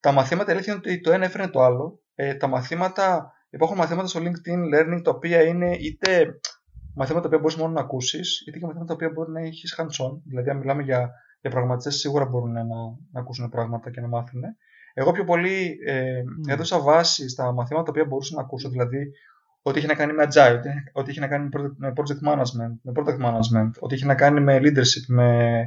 τα μαθήματα αλήθεια είναι ότι το ένα έφερε το άλλο. Ε, τα μαθήματα, υπάρχουν μαθήματα στο LinkedIn Learning τα οποία είναι είτε μαθήματα τα οποία μπορείς μόνο να ακούσεις, είτε και μαθήματα τα οποία μπορεί να έχεις hands-on. Δηλαδή, αν μιλάμε για, για προγραμματιστέ, σίγουρα μπορούν να, να ακούσουν πράγματα και να μάθουν. Εγώ πιο πολύ ε, mm. έδωσα βάση στα μαθήματα τα οποία μπορούσα να ακούσω. Δηλαδή, ό,τι έχει να κάνει με agile, ό,τι έχει να κάνει με project management, με product management, ό,τι έχει να κάνει με leadership, με,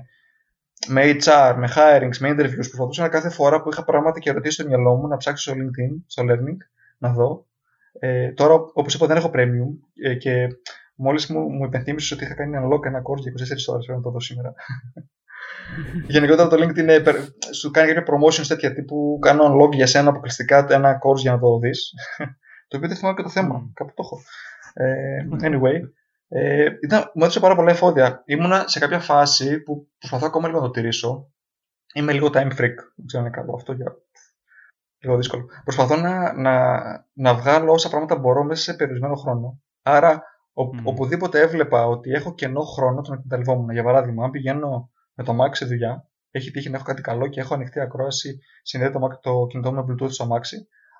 με HR, με hirings, με interviews. Προσπαθούσα κάθε φορά που είχα πράγματα και ερωτήσεις στο μυαλό μου να ψάξω στο LinkedIn, στο learning, να δω. Ε, τώρα, όπως είπα, δεν έχω premium ε, και μόλις μου, μου υπενθύμισες ότι είχα κάνει ένα log, ένα course για 24 ώρες. Πρέπει να το δω σήμερα. Γενικότερα το LinkedIn ε, σου κάνει κάποια promotions τέτοια τύπου κάνω unlock για σένα αποκλειστικά ένα course για να το δεις. Το οποίο δεν θυμάμαι και το θέμα. Mm. Κάπου το έχω. Ε, anyway, ε, ήταν, μου έδωσε πάρα πολλά εφόδια. Ήμουνα σε κάποια φάση που προσπαθώ ακόμα λίγο να το τηρήσω. Είμαι λίγο time freak. Δεν ξέρω αν είναι καλό αυτό. Για... Λίγο δύσκολο. Προσπαθώ να, να, να βγάλω όσα πράγματα μπορώ μέσα σε περιορισμένο χρόνο. Άρα, ο, mm. οπουδήποτε έβλεπα ότι έχω κενό χρόνο, τον εκμεταλλευόμουν. Για παράδειγμα, αν πηγαίνω με το Max σε δουλειά, έχει τύχει να έχω κάτι καλό και έχω ανοιχτή ακρόαση, συνδέεται το, το κινητό μου με Bluetooth στο Maxi,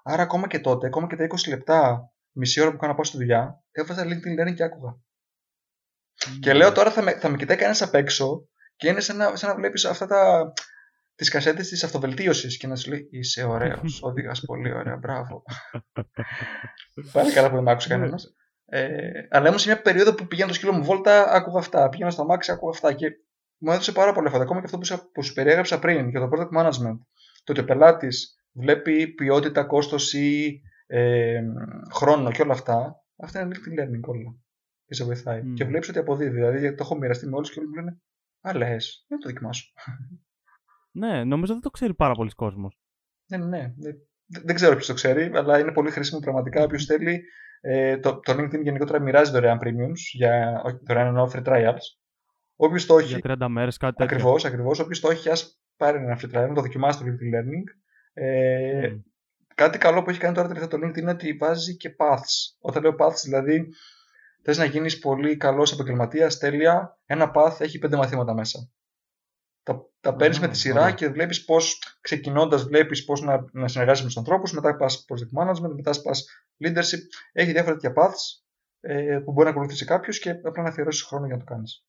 Άρα ακόμα και τότε, ακόμα και τα 20 λεπτά, μισή ώρα που κάνω να πάω στη δουλειά, έβαζα LinkedIn Learning και άκουγα. Mm. Και λέω τώρα θα με, θα με κοιτάει κανένας απ' έξω και είναι σαν να, σαν να βλέπεις αυτά τα. Τις κασέτες της αυτοβελτίωσης και να σου λέει Είσαι ωραίος, οδηγάς πολύ ωραία, μπράβο. Πάλι καλά που δεν μ' άκουσε κανένας. Ε, αλλά ήμουν σε μια περίοδο που πηγαίνω στο σκύλο μου βόλτα, άκουγα αυτά. Πηγαίνω στο Max, άκουγα αυτά. Και μου έδωσε πάρα πολλά αυτά. Ακόμα και αυτό που, που σου περιέγραψα πριν για το product management. Το ότι ο πελάτης βλέπει ποιότητα, κόστος ή ε, χρόνο και όλα αυτά, αυτά είναι LinkedIn learning όλα. Και σε βοηθάει. Mm. Και βλέπεις ότι αποδίδει. Δηλαδή το έχω μοιραστεί με όλους και όλοι μου λένε Α, λες, δεν το δοκιμάσω. Ναι, νομίζω δεν το ξέρει πάρα πολλοί κόσμος. Ναι, ναι. Δεν ξέρω ποιος το ξέρει, αλλά είναι πολύ χρήσιμο πραγματικά. Όποιος θέλει, ε, το, το LinkedIn γενικότερα μοιράζει δωρεάν premiums, για, όχι δωρεάν εννοώ free trials. Όποιος το έχει. Για 30 μέρες, κάτι τέτοιο. Ακριβώς, ακριβώς. Όποιος το έχει, ας πάρει ένα free trial, να το δοκιμάσει το LinkedIn Learning ε, mm. Κάτι καλό που έχει κάνει τώρα τελευταία το LinkedIn είναι ότι βάζει και paths. Όταν λέω paths, δηλαδή θες να γίνεις πολύ καλός επαγγελματίας, τέλεια, ένα path έχει πέντε μαθήματα μέσα. Τα, τα παίρνεις με τη σειρά και βλέπεις πώς, ξεκινώντας, βλέπεις πώς να, να συνεργάζεσαι με τους ανθρώπους, μετά πας project management, μετά πας leadership. Έχει διάφορα τέτοια paths ε, που μπορεί να ακολουθήσει κάποιος και απλά να αφιερώσεις χρόνο για να το κάνεις.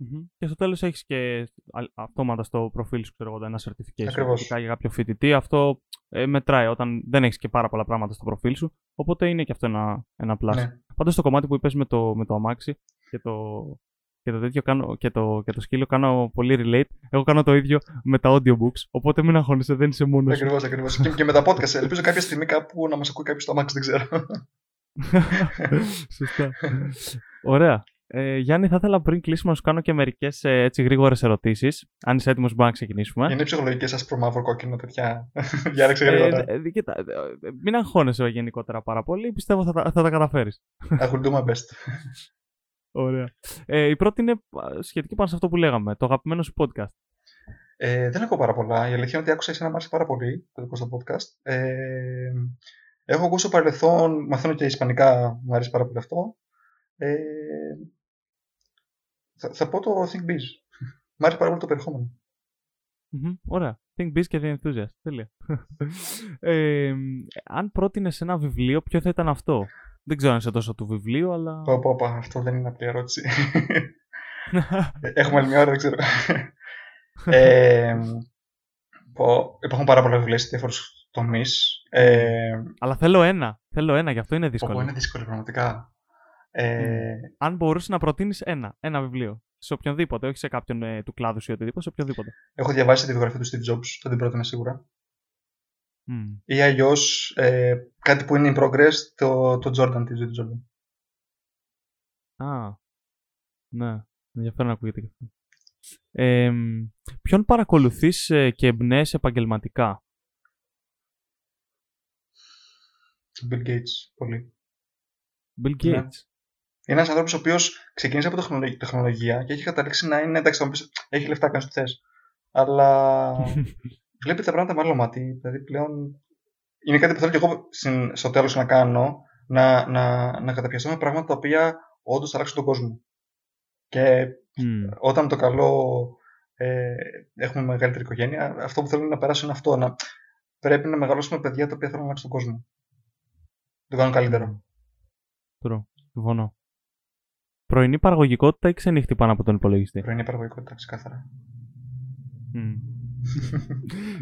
Mm-hmm. Και στο τέλος έχεις και αυτόματα στο προφίλ σου ξέρω, ένα certification για κάποιο φοιτητή. Αυτό ε, μετράει όταν δεν έχεις και πάρα πολλά πράγματα στο προφίλ σου. Οπότε είναι και αυτό ένα, ένα plus. Ναι. Πάντως το κομμάτι που είπες με το, με το αμάξι και το, και το τέτοιο κάνω, και το, και το σκύλο κάνω πολύ relate. Εγώ κάνω το ίδιο με τα audiobooks. Οπότε μην αγχώνεσαι, δεν είσαι μόνος. Ακριβώς, ακριβώς. και, και με τα podcast. Ελπίζω κάποια στιγμή κάπου να μας ακούει κάποιος στο αμάξι, δεν ξέρω. Σωστά. Ωραία. Ε, Γιάννη, θα ήθελα πριν κλείσουμε να σου κάνω και μερικές ε, γρήγορες ερωτήσεις. Αν είσαι έτοιμος, μπορούμε να ξεκινήσουμε. Είναι ψυχολογικές σας προμαύρο κόκκινο, τέτοια. Διάλεξε γρήγορα. Ε, ε, κοίτα, ε, μην αγχώνεσαι γενικότερα πάρα πολύ. Πιστεύω θα, θα, θα τα καταφέρεις. I will do my best. Ωραία. Ε, η πρώτη είναι σχετική πάνω σε αυτό που λέγαμε, το αγαπημένο σου podcast. Ε, δεν έχω πάρα πολλά. Η αλήθεια είναι ότι άκουσα εσένα, μου άρεσε πάρα πολύ το δικό σου podcast. Ε, Έχω ακούσει στο παρελθόν, μαθαίνω και ισπανικά, μου αρέσει πάρα πολύ αυτό. Ε, θα, θα πω το Think Biz. Μ' άρεσε πάρα πολύ το περιεχόμενο. Mm-hmm, ωραία. Think Biz και The Enthusiast. Τέλεια. ε, αν πρότεινες ένα βιβλίο, ποιο θα ήταν αυτό; Δεν ξέρω αν είσαι τόσο του βιβλίου, αλλά. Πω, πω, πω, αυτό δεν είναι απλή ερώτηση. Έχουμε άλλη μια ώρα, δεν ξέρω. ε, πω, υπάρχουν πάρα πολλά βιβλία σε διάφορους τομείς. Ε, αλλά θέλω ένα. Θέλω ένα, γι' αυτό είναι δύσκολο. Πω, είναι δύσκολο, πραγματικά. Ε, αν μπορούσες να προτείνεις ένα, ένα βιβλίο. Σε οποιονδήποτε, όχι σε κάποιον ε, του κλάδου ή οτιδήποτε, σε οποιονδήποτε. Έχω διαβάσει τη βιογραφία του Steve Jobs, θα την πρότεινα σίγουρα. Mm. Ή αλλιώς ε, κάτι που είναι in progress, το, το Jordan, τη ζωή του Jordan. Α, ναι. Ενδιαφέρον να ακούγεται και αυτό. Ε, ποιον παρακολουθείς ε, και εμπνέεσαι επαγγελματικά; Bill Gates, πολύ. Bill Gates. Ναι. Είναι ένας άνθρωπος ο οποίος ξεκίνησε από τεχνολογία και έχει καταλήξει να είναι. Εντάξει, θα μου πεις, έχει λεφτά, κάνεις τι θες. Αλλά βλέπει τα πράγματα με άλλο μάτι. Δηλαδή πλέον. Είναι κάτι που θέλω και εγώ στο τέλος να κάνω. Να, να, να καταπιαστώ με πράγματα τα οποία όντως θα αλλάξουν τον κόσμο. Και mm. όταν το καλό ε, έχουμε μεγαλύτερη οικογένεια, αυτό που θέλω να περάσω είναι αυτό. Να, πρέπει να μεγαλώσουμε παιδιά τα οποία θέλουν να αλλάξουν τον κόσμο. Το κάνουν καλύτερο. Τρue. Συμφωνώ. Πρωινή παραγωγικότητα ή ξενύχτη πάνω από τον υπολογιστή; Πρωινή παραγωγικότητα, ξεκάθαρα. Mm.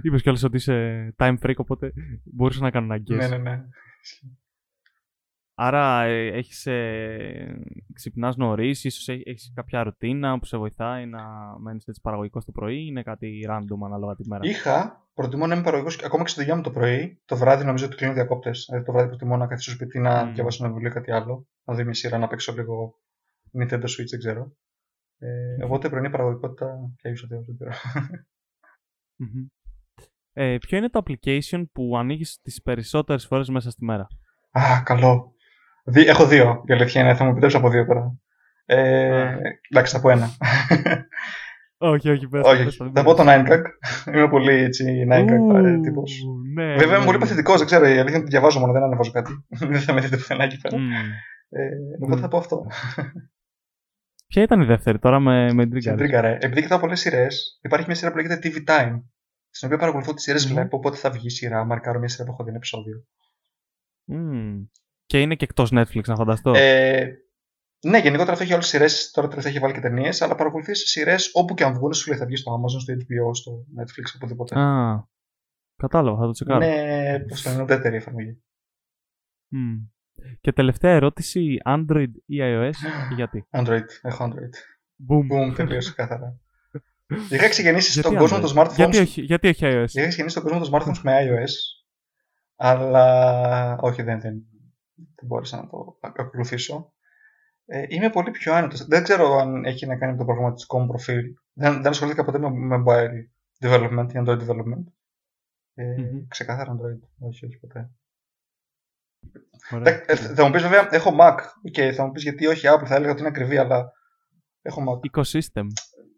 Είπες κιόλας ότι είσαι time freak, οπότε μπορούσα να κάνω αγκέ. Ναι, ναι, ναι. Άρα ε, έχεις, ε, ξυπνάς νωρίς, ίσως έχεις κάποια ρουτίνα που σε βοηθάει να μένεις έτσι παραγωγικός το πρωί ή είναι κάτι random ανάλογα τη μέρα; Είχα, προτιμώ να είμαι παραγωγικός ακόμα και στη δουλειά μου το πρωί. Το βράδυ νομίζω ότι κλείνω διακόπτες. Δηλαδή το βράδυ προτιμώ να καθίσω σπίτι να mm. διαβάσω ένα βιβλίο ή κάτι άλλο. Να δω μια σειρά, να παίξω λίγο Nintendo Switch, δεν ξέρω. Ε, οπότε πρωινή παραγωγικότητα και ίσως δεν ξέρω. Ε, ποιο είναι το application που ανοίγεις τις περισσότερες φορές μέσα στη μέρα; Α, καλό. Δι- έχω δύο, η αλήθεια είναι. Θα μου επιτρέψω από δύο τώρα. Ε, εντάξει, θα πω ένα. όχι, όχι, πες. όχι. Πες, θα πω το Ninegag. είμαι πολύ έτσι Ninegag τύπος. Ναι, Βέβαια είμαι ναι, πολύ ναι. παθητικός, δεν ξέρω. Η αλήθεια είναι ότι διαβάζω μόνο, δεν ανεβάζω κάτι. δεν θα με δείτε πουθενά εκεί πέρα. Ε, οπότε θα πω αυτό. Ποια ήταν η δεύτερη τώρα με, με Trigger. Trigger, ε. Επειδή κοιτάω πολλές σειρές, υπάρχει μια σειρά που λέγεται TV Time. Στην οποία παρακολουθώ τις σειρές, mm. βλέπω πότε θα βγει η σειρά, μαρκάρω μια σειρά που έχω δει ένα επεισόδιο. Mm. Και είναι και εκτός Netflix, να φανταστώ. Ε, ναι, γενικότερα αυτό έχει όλε τι σειρές. Τώρα τελευταία έχει βάλει και ταινίες, αλλά παρακολουθείς σειρές όπου και αν βγουν, σου λέει θα βγει στο Amazon, στο HBO, στο Netflix, οπουδήποτε. Α, κατάλαβα, θα το τσεκάρω. Ναι, πώς το είναι, ουδέτερη εφαρμογή. Mm. Και τελευταία ερώτηση, Android ή iOS και γιατί; Android, έχω Android. Boom. Boom, τελείωσε κάθαρα. Είχα ξεκινήσει στον κόσμο των smartphones. Γιατί όχι, γιατί όχι iOS; Είχα ξεκινήσει στον κόσμο των smartphones με iOS. Αλλά όχι, δεν, δεν, δεν μπόρεσα να το ακολουθήσω. Ε, είμαι πολύ πιο άνετος. Δεν ξέρω αν έχει να κάνει με το προγραμματιστικό μου προφίλ. Δεν, δεν ασχολήθηκα ποτέ με mobile development ή Android development. Ε, mm-hmm. Ξεκάθαρα Android. Όχι, όχι ποτέ. Ωραία. Θα μου πεις βέβαια, έχω Mac. Και θα μου πεις γιατί όχι Apple, θα έλεγα ότι είναι ακριβή, αλλά έχω Mac. Ecosystem.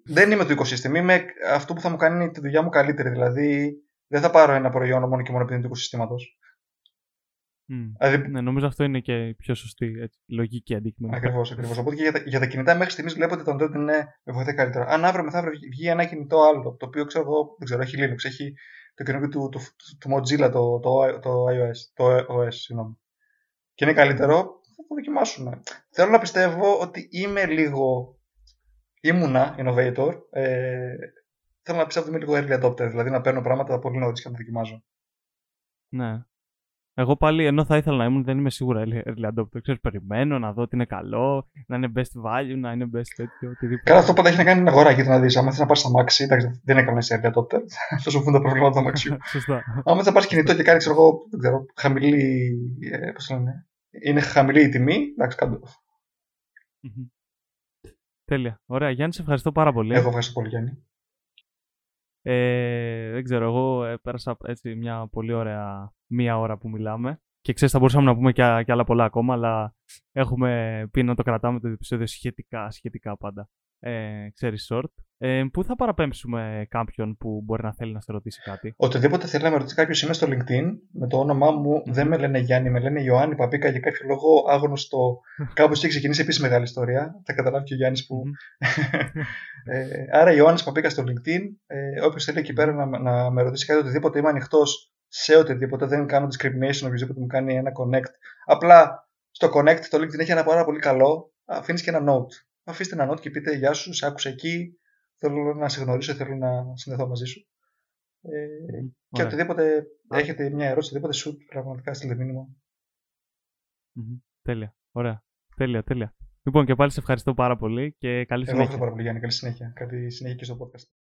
Δεν είμαι το ecosystem. Είμαι αυτό που θα μου κάνει τη δουλειά μου καλύτερη. Δηλαδή, δεν θα πάρω ένα προϊόν μόνο και μόνο επειδή είναι του οικοσυστήματος. Mm. Δηλαδή... Ναι, νομίζω αυτό είναι και η πιο σωστή έτσι, λογική αντικείμενο. Ακριβώς, ακριβώς. Οπότε και για τα, για τα κινητά μέχρι στιγμής βλέπω ότι το Android είναι με βοηθάει καλύτερα. Αν αύριο μεθαύριο βγει ένα κινητό άλλο, το οποίο ξέρω εγώ, δεν ξέρω, έχει Linux, έχει το καινούργιο του, του, του, του Mozilla, το, το, το iOS, το OS, συγγνώμη. Και είναι καλύτερο, θα το δοκιμάσουμε. Θέλω να πιστεύω ότι είμαι λίγο. ήμουνα innovator. Ε, θέλω να πιστεύω ότι είμαι λίγο early adopter, δηλαδή να παίρνω πράγματα πολύ νωρίς και να τα δοκιμάζω. Ναι. Εγώ πάλι, ενώ θα ήθελα να ήμουν, δεν είμαι σίγουρα early adopter. Ξέρεις, περιμένω να δω ότι είναι καλό, να είναι best value, να είναι best τέτοιο, οτιδήποτε. Καλά, αυτό πάντα έχει να κάνει με αγορά. Γιατί να δεις, άμα θες να πάρει αμάξι, εντάξει, δεν είναι κανένα early adopter. Θα σου πούν τα προβλήματα του αμαξιού. Σωστά. Άμα θες να πάρει κινητό και κάνεις, ξέρω εγώ, δεν ξέρω, χαμηλή. Ε, πώς λένε, είναι χαμηλή η τιμή, εντάξει, κάτω. Τέλεια. Ωραία. Γιάννη, σε ευχαριστώ πάρα πολύ. Εγώ ευχαριστώ πολύ, Γιάννη. Ε, δεν ξέρω, εγώ ε, πέρασα έτσι μια πολύ ωραία μία ώρα που μιλάμε. Και ξέρεις, θα μπορούσαμε να πούμε και, και άλλα πολλά ακόμα, αλλά έχουμε πει να το κρατάμε το επεισόδιο σχετικά, σχετικά πάντα. ε, ξέρεις, short. Ε, πού θα παραπέμψουμε κάποιον που μπορεί να θέλει να σε ρωτήσει κάτι; Οτιδήποτε θέλει να με ρωτήσει κάποιος, είμαι στο LinkedIn. Με το όνομά μου δεν με λένε Γιάννη, με λένε Ιωάννη Παπίκα για κάποιο λόγο άγνωστο. Κάπως έχει ξεκινήσει επίσης μεγάλη ιστορία. Θα καταλάβει και ο Γιάννης που. ε, άρα Ιωάννης Παπίκα στο LinkedIn. Ε, Όποιος θέλει εκεί πέρα να, να με ρωτήσει κάτι, οτιδήποτε είμαι ανοιχτός σε οτιδήποτε. Δεν κάνω discrimination, οποιοδήποτε μου κάνει ένα connect. Απλά στο connect το LinkedIn έχει ένα πάρα πολύ καλό. Αφήνεις και ένα note. Αφήστε ένα note και πείτε Γεια σου, σε άκουσα εκεί θέλω να σε γνωρίσω, θέλω να συνδεθώ μαζί σου. Ε, και οτιδήποτε έχετε μια ερώτηση, οτιδήποτε σου πραγματικά στείλτε μήνυμα. Mm-hmm. Τέλεια. Ωραία. Τέλεια, τέλεια. Λοιπόν, και πάλι σε ευχαριστώ πάρα πολύ και καλή συνέχεια. Εγώ ευχαριστώ πάρα πολύ, Γιάννη. Καλή συνέχεια. Καλή συνέχεια και στο podcast.